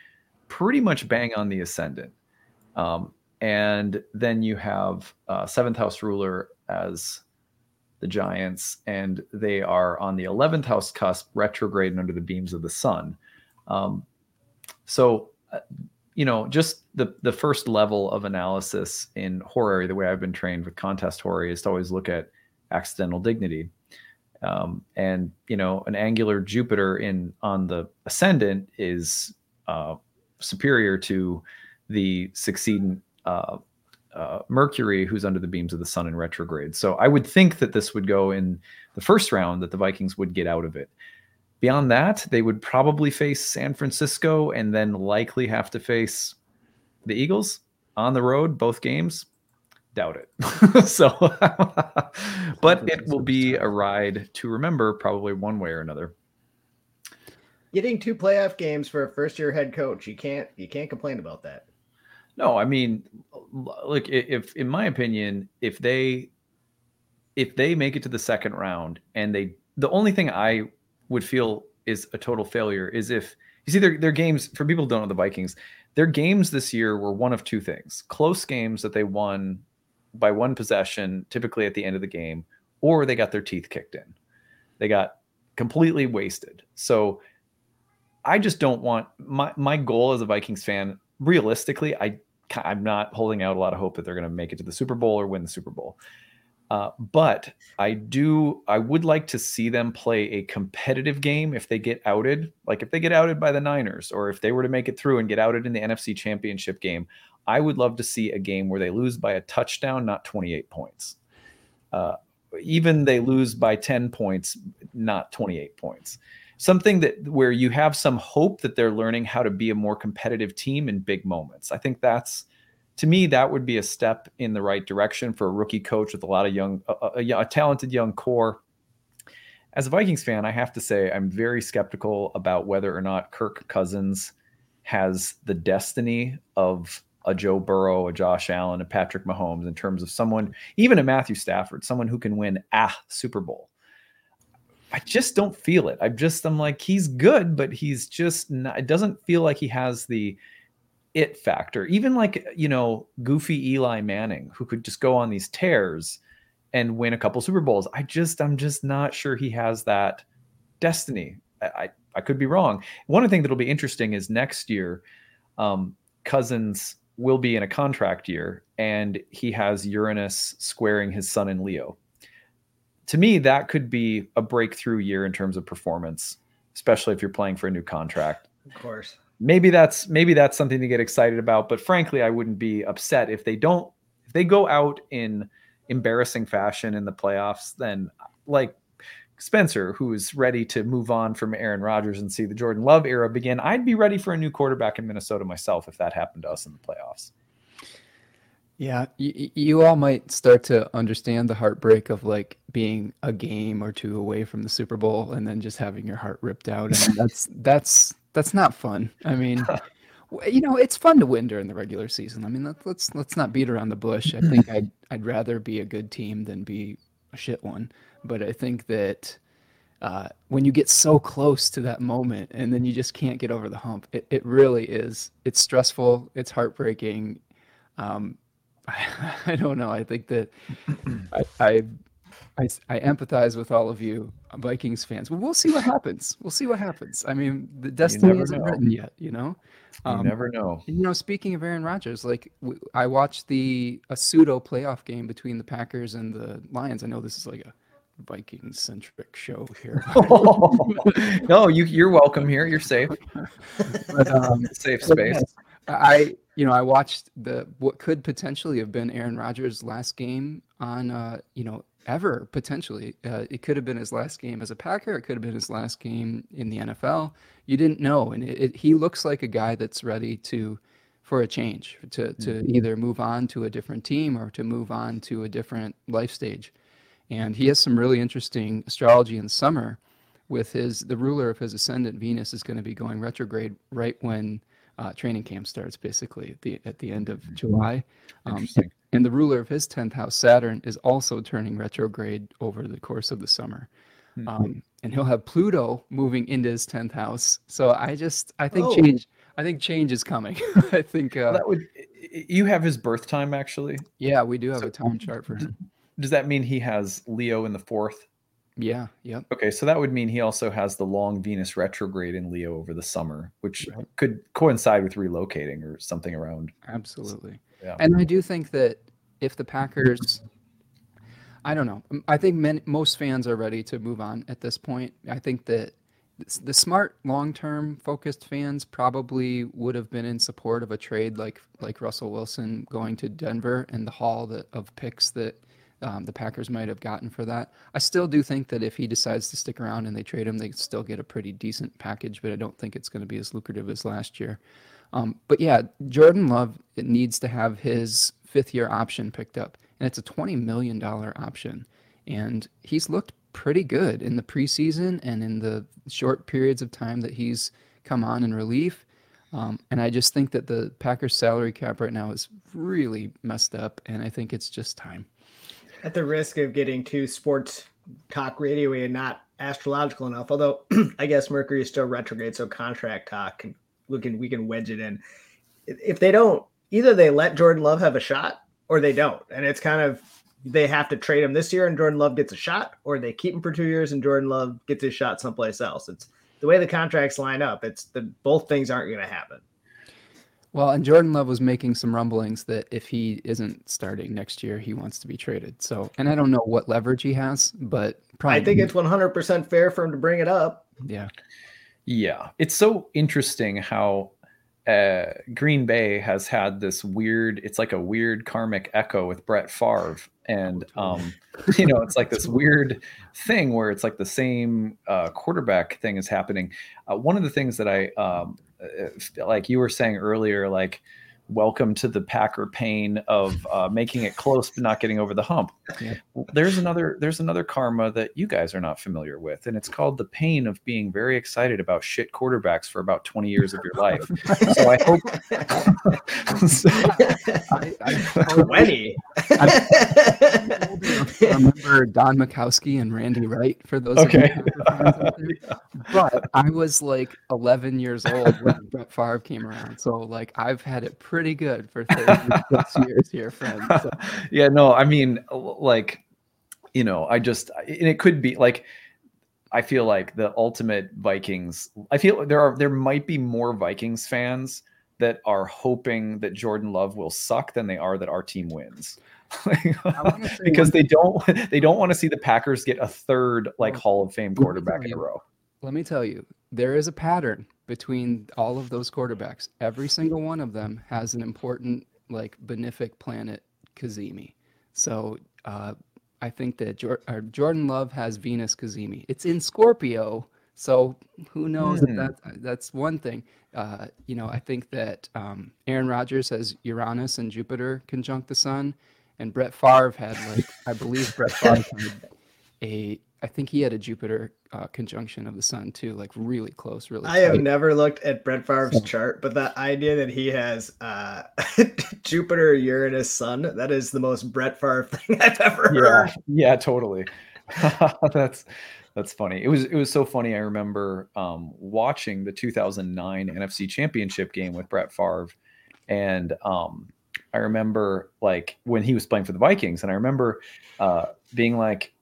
A: pretty much bang on the ascendant. Um, and then you have uh, seventh house ruler as the Giants, and they are on the eleventh house cusp, retrograde and under the beams of the sun. Um, so, uh, you know, just the the first level of analysis in horary, the way I've been trained with contest horary, is to always look at accidental dignity. Um, and you know, an angular Jupiter in on the ascendant is uh, superior to the succeeding uh, uh, Mercury, who's under the beams of the sun in retrograde. So I would think that this would go in the first round, that the Vikings would get out of it. Beyond that, they would probably face San Francisco and then likely have to face the Eagles on the road, both games. Doubt it. so, but it will be a ride to remember, probably one way or another.
C: Getting two playoff games for a first year head coach, you can't you can't complain about that.
A: No, I mean, look, if in my opinion, if they if they make it to the second round and they the only thing I would feel is a total failure is if you see their their games for people who don't know the Vikings, their games this year were one of two things. Close games that they won by one possession, typically at the end of the game, or they got their teeth kicked in. They got completely wasted. So I just don't want my my goal as a Vikings fan realistically, I I'm not holding out a lot of hope that they're going to make it to the Super Bowl or win the Super Bowl. Uh, but I do I would like to see them play a competitive game if they get outed, like if they get outed by the Niners or if they were to make it through and get outed in the NFC Championship game. I would love to see a game where they lose by a touchdown, not 28 points. Uh, even they lose by 10 points, not 28 points something that where you have some hope that they're learning how to be a more competitive team in big moments. I think that's to me that would be a step in the right direction for a rookie coach with a lot of young a, a, a talented young core. As a Vikings fan, I have to say I'm very skeptical about whether or not Kirk Cousins has the destiny of a Joe Burrow, a Josh Allen, a Patrick Mahomes in terms of someone, even a Matthew Stafford, someone who can win a Super Bowl. I just don't feel it. I'm just I'm like he's good, but he's just not, it doesn't feel like he has the it factor. Even like you know goofy Eli Manning, who could just go on these tears and win a couple Super Bowls. I just I'm just not sure he has that destiny. I I, I could be wrong. One thing that'll be interesting is next year, um, Cousins will be in a contract year, and he has Uranus squaring his sun in Leo to me, that could be a breakthrough year in terms of performance, especially if you're playing for a new contract.
C: Of course.
A: Maybe that's maybe that's something to get excited about. But frankly, I wouldn't be upset if they don't if they go out in embarrassing fashion in the playoffs. Then, like Spencer, who is ready to move on from Aaron Rodgers and see the Jordan Love era begin, I'd be ready for a new quarterback in Minnesota myself if that happened to us in the playoffs.
B: Yeah, you, you all might start to understand the heartbreak of like being a game or two away from the Super Bowl and then just having your heart ripped out, and that's that's that's not fun. I mean, you know, it's fun to win during the regular season. I mean, let, let's let's not beat around the bush. I think I'd I'd rather be a good team than be a shit one. But I think that uh, when you get so close to that moment and then you just can't get over the hump, it, it really is. It's stressful. It's heartbreaking. Um, I, I don't know. I think that I, I I, I empathize with all of you Vikings fans. Well, we'll see what happens. We'll see what happens. I mean, the destiny isn't know. written yet, you know.
A: Um, you never know.
B: You know, speaking of Aaron Rodgers, like I watched the a pseudo playoff game between the Packers and the Lions. I know this is like a Viking centric show here.
A: no, you you're welcome here. You're safe. but, um, safe space.
B: I you know I watched the what could potentially have been Aaron Rodgers' last game on uh, you know ever potentially. Uh, it could have been his last game as a Packer. It could have been his last game in the NFL. You didn't know, and it, it, he looks like a guy that's ready to for a change, to to mm-hmm. either move on to a different team or to move on to a different life stage. And he has some really interesting astrology in summer. With his the ruler of his ascendant Venus is going to be going retrograde right when uh, training camp starts, basically at the at the end of mm-hmm. July. Um, and the ruler of his 10th house, Saturn, is also turning retrograde over the course of the summer. Mm-hmm. Um, and he'll have Pluto moving into his 10th house. So I just, I think oh. change, I think change is coming. I think uh, that would,
A: you have his birth time actually.
B: Yeah, we do have so, a time chart for him.
A: Does that mean he has Leo in the fourth?
B: Yeah. Yep.
A: Okay, so that would mean he also has the long Venus retrograde in Leo over the summer, which right. could coincide with relocating or something around.
B: Absolutely. Yeah. And I do think that if the Packers, I don't know, I think many, most fans are ready to move on at this point. I think that the smart long-term focused fans probably would have been in support of a trade like like Russell Wilson going to Denver and the haul that, of picks that um, the Packers might have gotten for that. I still do think that if he decides to stick around and they trade him, they still get a pretty decent package, but I don't think it's going to be as lucrative as last year. Um, but yeah, Jordan Love needs to have his fifth year option picked up, and it's a $20 million option. And he's looked pretty good in the preseason and in the short periods of time that he's come on in relief. Um, and I just think that the Packers salary cap right now is really messed up, and I think it's just time.
C: At the risk of getting too sports talk radio and not astrological enough, although I guess Mercury is still retrograde, so contract talk can we can we can wedge it in. If they don't, either they let Jordan Love have a shot or they don't, and it's kind of they have to trade him this year and Jordan Love gets a shot, or they keep him for two years and Jordan Love gets his shot someplace else. It's the way the contracts line up. It's the both things aren't going to happen.
B: Well, and Jordan Love was making some rumblings that if he isn't starting next year, he wants to be traded. So, and I don't know what leverage he has, but
C: probably I think it's 100% fair for him to bring it up.
B: Yeah.
A: Yeah, it's so interesting how uh, Green Bay has had this weird. It's like a weird karmic echo with Brett Favre, and um, you know, it's like this weird thing where it's like the same uh, quarterback thing is happening. Uh, one of the things that I um, like you were saying earlier, like welcome to the Packer pain of uh, making it close but not getting over the hump. Yeah. There's another there's another karma that you guys are not familiar with, and it's called the pain of being very excited about shit quarterbacks for about 20 years of your life. so I hope
C: so, I, I, 20. I,
B: remember Don Majkowski and Randy Wright for those. Okay. but I was like 11 years old when Brett Favre came around, so like I've had it pretty good for 30 plus years here, friends. So.
A: Yeah, no, I mean, like, you know, I just, and it could be like, I feel like the ultimate Vikings. I feel there are there might be more Vikings fans that are hoping that Jordan Love will suck than they are that our team wins. because they don't they don't want to see the Packers get a third like Hall of Fame quarterback in a row.
B: Let me tell you, there is a pattern between all of those quarterbacks. Every single one of them has an important, like, benefic planet, Cazimi. So uh, I think that Jor- Jordan Love has Venus Cazimi. It's in Scorpio, so who knows mm. that, that that's one thing. Uh, you know, I think that um, Aaron Rodgers has Uranus and Jupiter conjunct the sun, and Brett Favre had like I believe Brett Favre had a I think he had a Jupiter uh, conjunction of the sun too, like really close, really.
C: I have never looked at Brett Favre's
B: So-
C: chart, but the idea that he has uh, Jupiter, Uranus, Sun, that is the most Brett Favre thing I've ever heard.
A: yeah yeah totally that's that's funny it was it was so funny i remember um watching the 2009 nfc championship game with brett Favre and um i remember like when he was playing for the vikings and i remember uh being like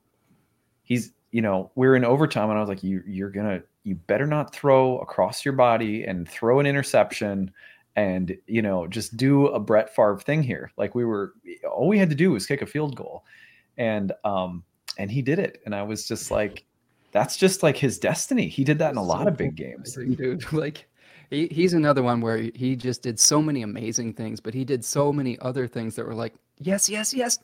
A: he's you know we're in overtime and i was like you you're gonna you better not throw across your body and throw an interception and you know just do a brett Favre thing here. Like we were all we had to do was kick a field goal. And um and he did it. And i was just like that's just like his destiny. He did that in a lot of big games.
B: Dude. Like he, he's another one where he- he just did so many amazing things, but he did so many other things that were like, yes, yes, yes,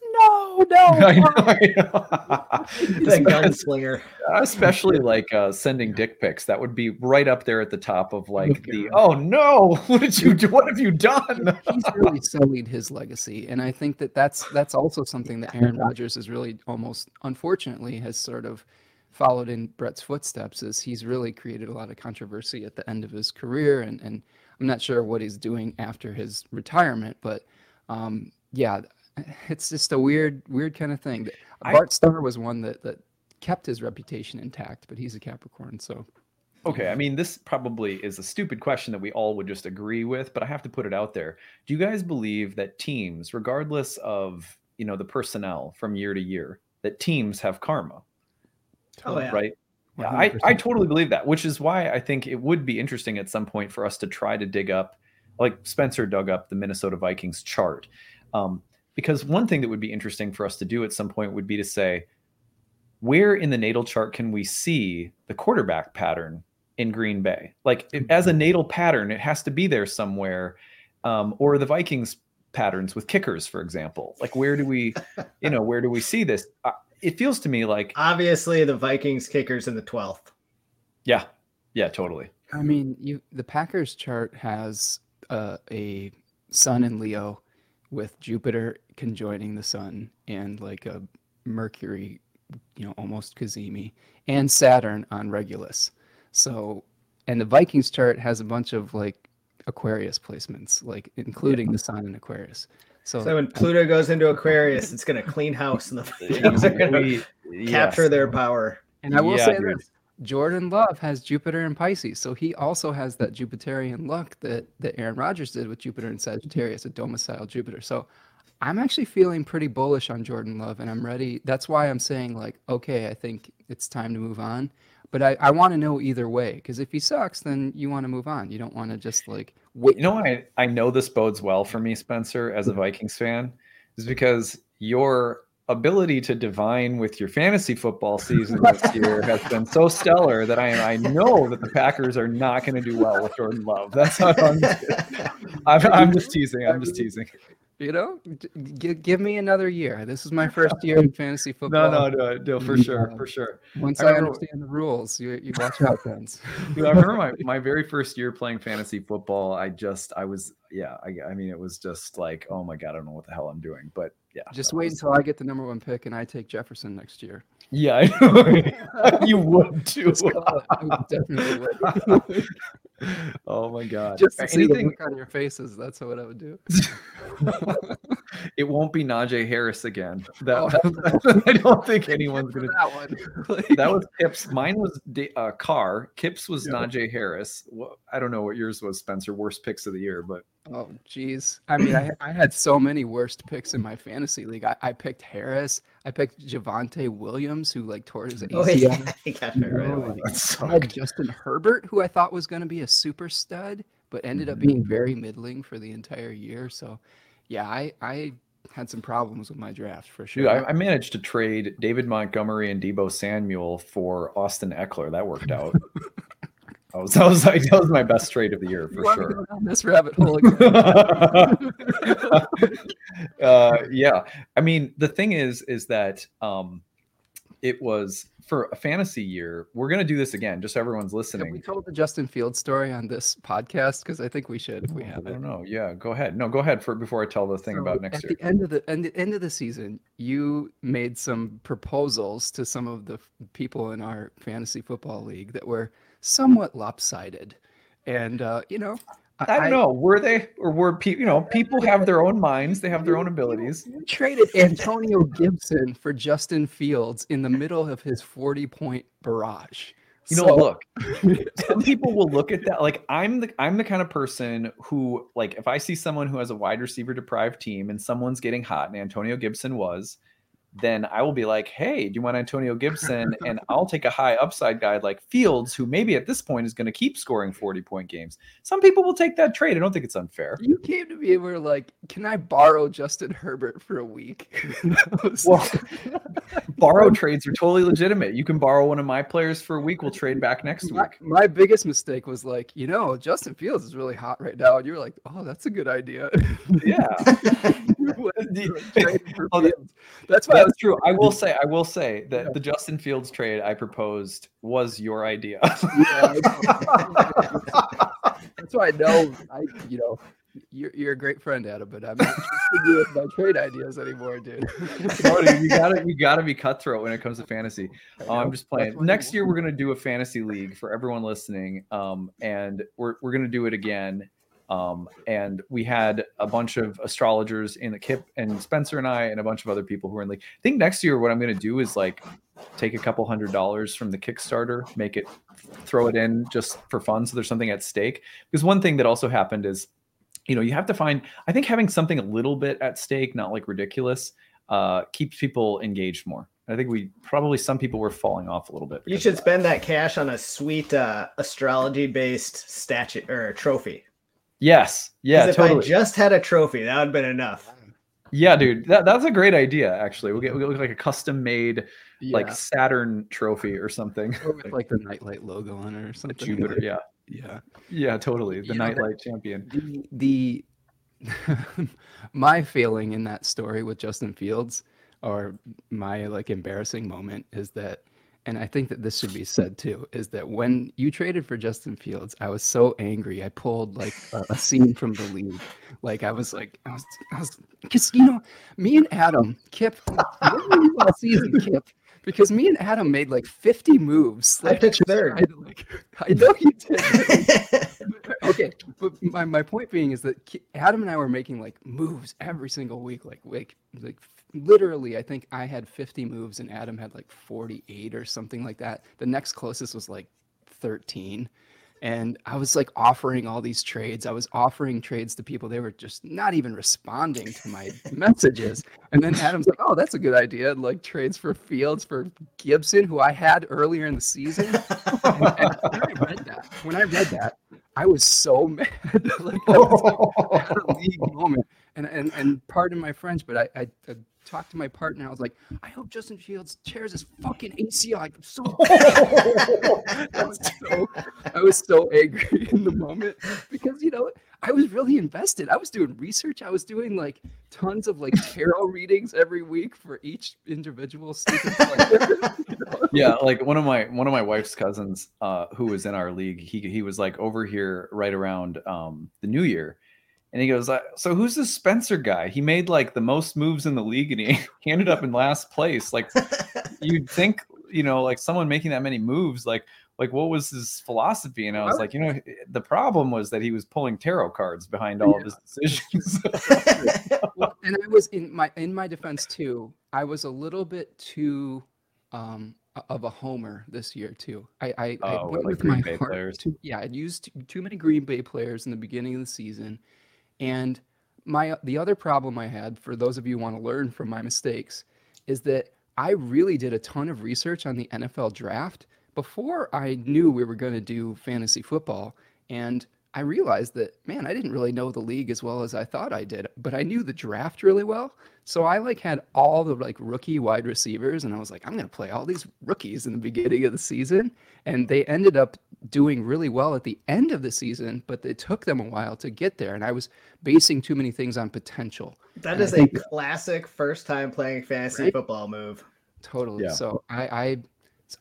B: no, no.
A: I know. I know.
C: The gunslinger.
A: especially like uh, sending dick pics that would be right up there at the top of like the oh no what did you do what have you done
B: he's really sullied his legacy, and I think that that's that's also something that Aaron Rodgers is really almost unfortunately has sort of followed in Brett's footsteps. Is he's really created a lot of controversy at the end of his career, and and I'm not sure what he's doing after his retirement, but um, yeah, it's just a weird weird kind of thing.
A: I-
B: Bart Starr was one that that kept his reputation intact, but he's a Capricorn, so
A: Okay, I mean, this probably is a stupid question that we all would just agree with, but I have to put it out there. Do you guys believe that teams, regardless of you know the personnel from year to year, that teams have karma,
C: Oh, yeah.
A: right? Yeah, I, I totally believe that, which is why I think it would be interesting at some point for us to try to dig up, like Spencer dug up the Minnesota Vikings chart. Um, because one thing that would be interesting for us to do at some point would be to say, where in the natal chart can we see the quarterback pattern in Green Bay? Like it- as a natal pattern, it has to be there somewhere. Um, or the Vikings patterns with kickers, for example. Like where do we, you know, where do we see this? Uh, it feels to me like,
C: Obviously, the Vikings kickers in the 12th.
A: yeah, yeah, totally.
B: I mean, you the Packers chart has uh, a Sun in Leo with Jupiter conjoining the Sun and like a Mercury, you know, almost cazimi, and Saturn on Regulus. So, and the Vikings chart has a bunch of like Aquarius placements, like including the Sun in Aquarius. So,
C: So when Pluto goes into Aquarius, it's going to clean house and the Vikings are going to
A: We-
C: capture
A: yes.
C: their power.
B: and I will
A: Yeah,
B: say
A: dude.
B: this: Jordan Love has Jupiter and Pisces, so he also has that Jupiterian luck that that Aaron Rodgers did with Jupiter and Sagittarius, a domicile Jupiter. So I'm actually feeling pretty bullish on Jordan Love, and I'm ready. That's why I'm saying like, okay, I think it's time to move on. But I, I want to know either way, because if he sucks, then you want to move on. You don't want to just like wait.
A: You know I, I know this bodes well for me, Spencer, as a Vikings fan, is because your ability to divine with your fantasy football season this year has been so stellar that I, I know that the Packers are not going to do well with Jordan Love. That's how I'm I'm, I'm just teasing. I'm just teasing.
B: You know, give, give me another year. This is my first year in fantasy football.
A: no, no, no, no for mm-hmm. sure, for sure.
B: Once
A: I
B: I,
A: remember-
B: understand the rules, you, you watch out, friends.
A: Dude, I remember my, my very first year playing fantasy football. I just, I was, yeah, I, I mean, it was just like, oh my God, I don't know what the hell I'm doing. But yeah.
B: Just wait
A: was-
B: until I get the number one pick and I take Jefferson next year.
A: Yeah, I know. you would too.
B: I would definitely would.
A: oh my god.
B: Just to see the
A: Anything
B: look on your faces. That's what I would do.
A: it won't be Najee Harris again. That,
B: Oh.
A: that- I don't think anyone's gonna
B: that one.
A: that was Kips. Mine was Da- uh, Carr. Kips was
B: Yeah.
A: Najee Harris. Wha- I don't know what yours was, Spencer. Worst picks of the year, but
B: Oh, geez. I mean, I, I had so many worst picks in my fantasy league. I, I picked Harris. I picked Javonte Williams, who like tore his
C: Oh,
B: ACL.
C: yeah. He got me right away.
B: I had Justin Herbert, who I thought was going to be a super stud, but ended up being very middling for the entire year. So, yeah, I, I had some problems with my draft for sure.
A: Dude, I, I managed to trade David Montgomery and Deebo Samuel for Austin Ekeler. That worked out. that was that was like that was my best trade of the year for sure.
B: this rabbit hole again?
A: uh, yeah, I mean the thing is, is that um, it was for a fantasy year, we're gonna do this again, just so everyone's listening.
B: Have we told the Justin Fields story on this podcast? Because I think we should if we have
A: I
B: it.
A: don't know. Yeah, go ahead. No, go ahead for before I tell the thing
B: So
A: about next
B: at
A: year.
B: At the end of the end, end of the season, you made some proposals to some of the people in our fantasy football league that were somewhat lopsided, and uh, you know,
A: I don't know. Were they or were people? You know, people have their own minds. They have their own abilities.
B: You traded Antonio Gibson for Justin Fields in the middle of his forty-point barrage.
A: You know,
B: So-
A: look, some people will look at that like I'm the I'm the kind of person who like if I see someone who has a wide receiver deprived team and someone's getting hot and Antonio Gibson was, then I will be like, hey, do you want Antonio Gibson? And I'll take a high upside guy like Fields, who maybe at this point is going to keep scoring 40 point games. Some people will take that trade. I don't think it's unfair.
B: You came to me and were like, "Can I borrow Justin Herbert for a week?" Was
A: Well, borrow trades are totally legitimate. You can borrow one of my players for a week. We'll trade back next
B: my,
A: week.
B: my biggest mistake was like, you know, Justin Fields is really hot right now, and you were like, "Oh, that's a good idea."
A: Yeah.
B: You went and
A: The-
B: traded for
A: Oh, that-
B: That's why was
A: That's true. I will say, I will say that
B: Yeah.
A: the Justin Fields trade I proposed was your idea.
B: Yeah. That's why I know I, you know, you're, you're a great friend, Adam, but I'm not you with my trade ideas anymore, dude.
A: No, dude, you gotta, you gotta be cutthroat when it comes to fantasy. Oh, I'm just playing. Next year, we're gonna do a fantasy league for everyone listening, um, and we're we're gonna do it again. Um, and we had a bunch of astrologers in the Kip and Spencer and I, and a bunch of other people who are in the league. I think next year, what I'm gonna do is like take a couple hundred dollars from the Kickstarter, make it, throw it in just for fun, so there's something at stake. Because one thing that also happened is, you know, you have to find. I think having something a little bit at stake, not like ridiculous, uh, keeps people engaged more. I think we probably some people were falling off a little bit.
C: You should spend that cash on a sweet uh, astrology-based statue or trophy.
A: yes Yeah.
C: if
A: Totally.
C: I just had a trophy, that would have been enough.
A: yeah, dude. That, that's a great idea. Actually, we'll get we will get like a custom made like Saturn trophy or something.
B: or with like the nightlight logo on it or something.
A: Jupiter. Yeah.
B: Yeah.
A: Yeah. Totally. The
B: You know, that-
A: nightlight champion.
B: the the my feeling in that story with Justin Fields or my like embarrassing moment is that and I think that this should be said too is that when you traded for Justin Fields I was so angry I pulled like a, a scene from the league like I was like I was I was cuz you know me and Adam Kip what were you last season Kip because me and Adam made like 50 moves
C: I
B: like,
C: took
B: just
C: third.
B: to, like I know you did. Okay but my, my point being is that adam and i were making like moves every single week like like like literally i think i had 50 moves and adam had like 48 or something like that. The next closest was like 13 and i was like offering all these trades. I was offering trades to people. They were just not even responding to my messages. And then adam's like oh that's a good idea. Like trades for fields for gibson who i had earlier in the season. And, and when I read that, when I read that, I was so mad. like was like, a league moment. And and and pardon my French, but I, I, I talked to my partner. I was like, I hope Justin Fields tears his fucking ACL. I'm so, I was so I was so angry in the moment because you know I was really invested. I was doing research. I was doing like tons of like tarot readings every week for each individual stupid player. you know?
A: yeah like one of my one of my wife's cousins uh who was in our league he he was like over here right around um the new year and he goes uh, so who's this spencer guy? He made like the most moves in the league and he, he ended up in last place. Like you'd think you know like someone making that many moves like like what was his philosophy? And i was like you know the problem was that he was pulling tarot cards behind all of his decisions.
B: Well, and I was in my in my defense too. I was a little bit too um of a homer this year too. I I, I
A: Oh,
B: went
A: like
B: with
A: Green
B: my
A: Bay
B: heart too- yeah, I'd used too, too many Green Bay players in the beginning of the season, and my the other problem I had for those of you who want to learn from my mistakes is that I really did a ton of research on the NFL draft before I knew we were going to do fantasy football, and I realized that man, I didn't really know the league as well as I thought I did, but I knew the draft really well. So I like had all the like rookie wide receivers, and I was like, I'm gonna play all these rookies in the beginning of the season, and they ended up doing really well at the end of the season, but it took them a while to get there, and I was basing too many things on potential.
C: That
B: And I
C: is a classic first time playing fantasy
B: Right?
C: football move.
B: Totally.
A: Yeah.
B: So I, I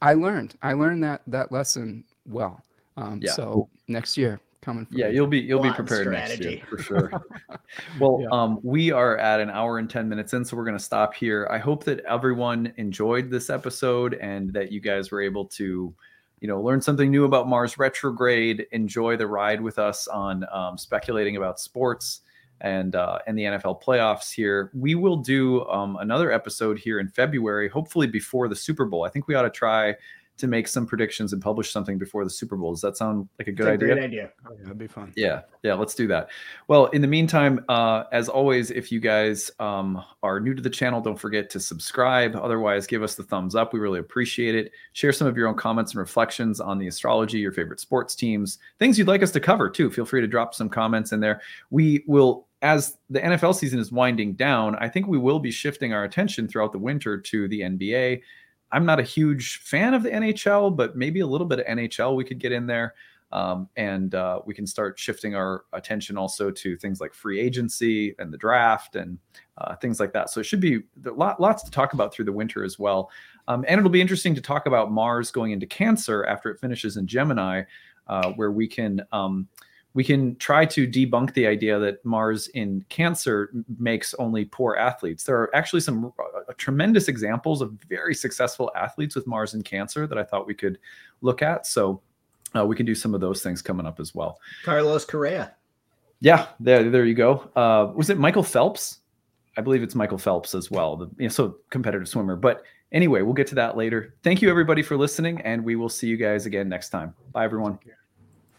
B: I learned. I learned that that lesson well. Um, yeah. So next year, coming.
A: yeah, you'll be you'll be prepared next year for sure. well, yeah. um, we are at an hour and ten minutes in, so we're going to stop here. I hope that everyone enjoyed this episode and that you guys were able to, you know, learn something new about Mars retrograde. Enjoy the ride with us on um, speculating about sports and uh, and the NFL playoffs here. We will do um, another episode here in February, hopefully before the Super Bowl. I think we ought to try to make some predictions and publish something before the Super Bowl. Does that sound like a good
C: idea?
A: Great
C: idea.
B: Oh, yeah, that'd be fun.
A: Yeah, yeah, let's do that. Well, in the meantime, uh, as always, if you guys um, are new to the channel, don't forget to subscribe. Otherwise, give us the thumbs up. We really appreciate it. Share some of your own comments and reflections on the astrology, your favorite sports teams, things you'd like us to cover too. Feel free to drop some comments in there. We will as the NFL season is winding down, I think we will be shifting our attention throughout the winter to the NBA. I'm not a huge fan of the NHL, but maybe a little bit of NHL we could get in there. Um, and uh, we can start shifting our attention also to things like free agency and the draft and uh, things like that. So it should be lot, lots to talk about through the winter as well. Um, and it'll be interesting to talk about Mars going into Cancer after it finishes in Gemini, uh, where we can um, we can try to debunk the idea that Mars in Cancer makes only poor athletes. There are actually some uh, tremendous examples of very successful athletes with Mars in Cancer that I thought we could look at. So uh, we can do some of those things coming up as well.
C: Carlos Correa.
A: Yeah, there, there you go. Uh, was it Michael Phelps? I believe it's Michael Phelps as well. The you know, so competitive swimmer. But anyway, we'll get to that later. Thank you everybody for listening, and we will see you guys again next time. Bye everyone.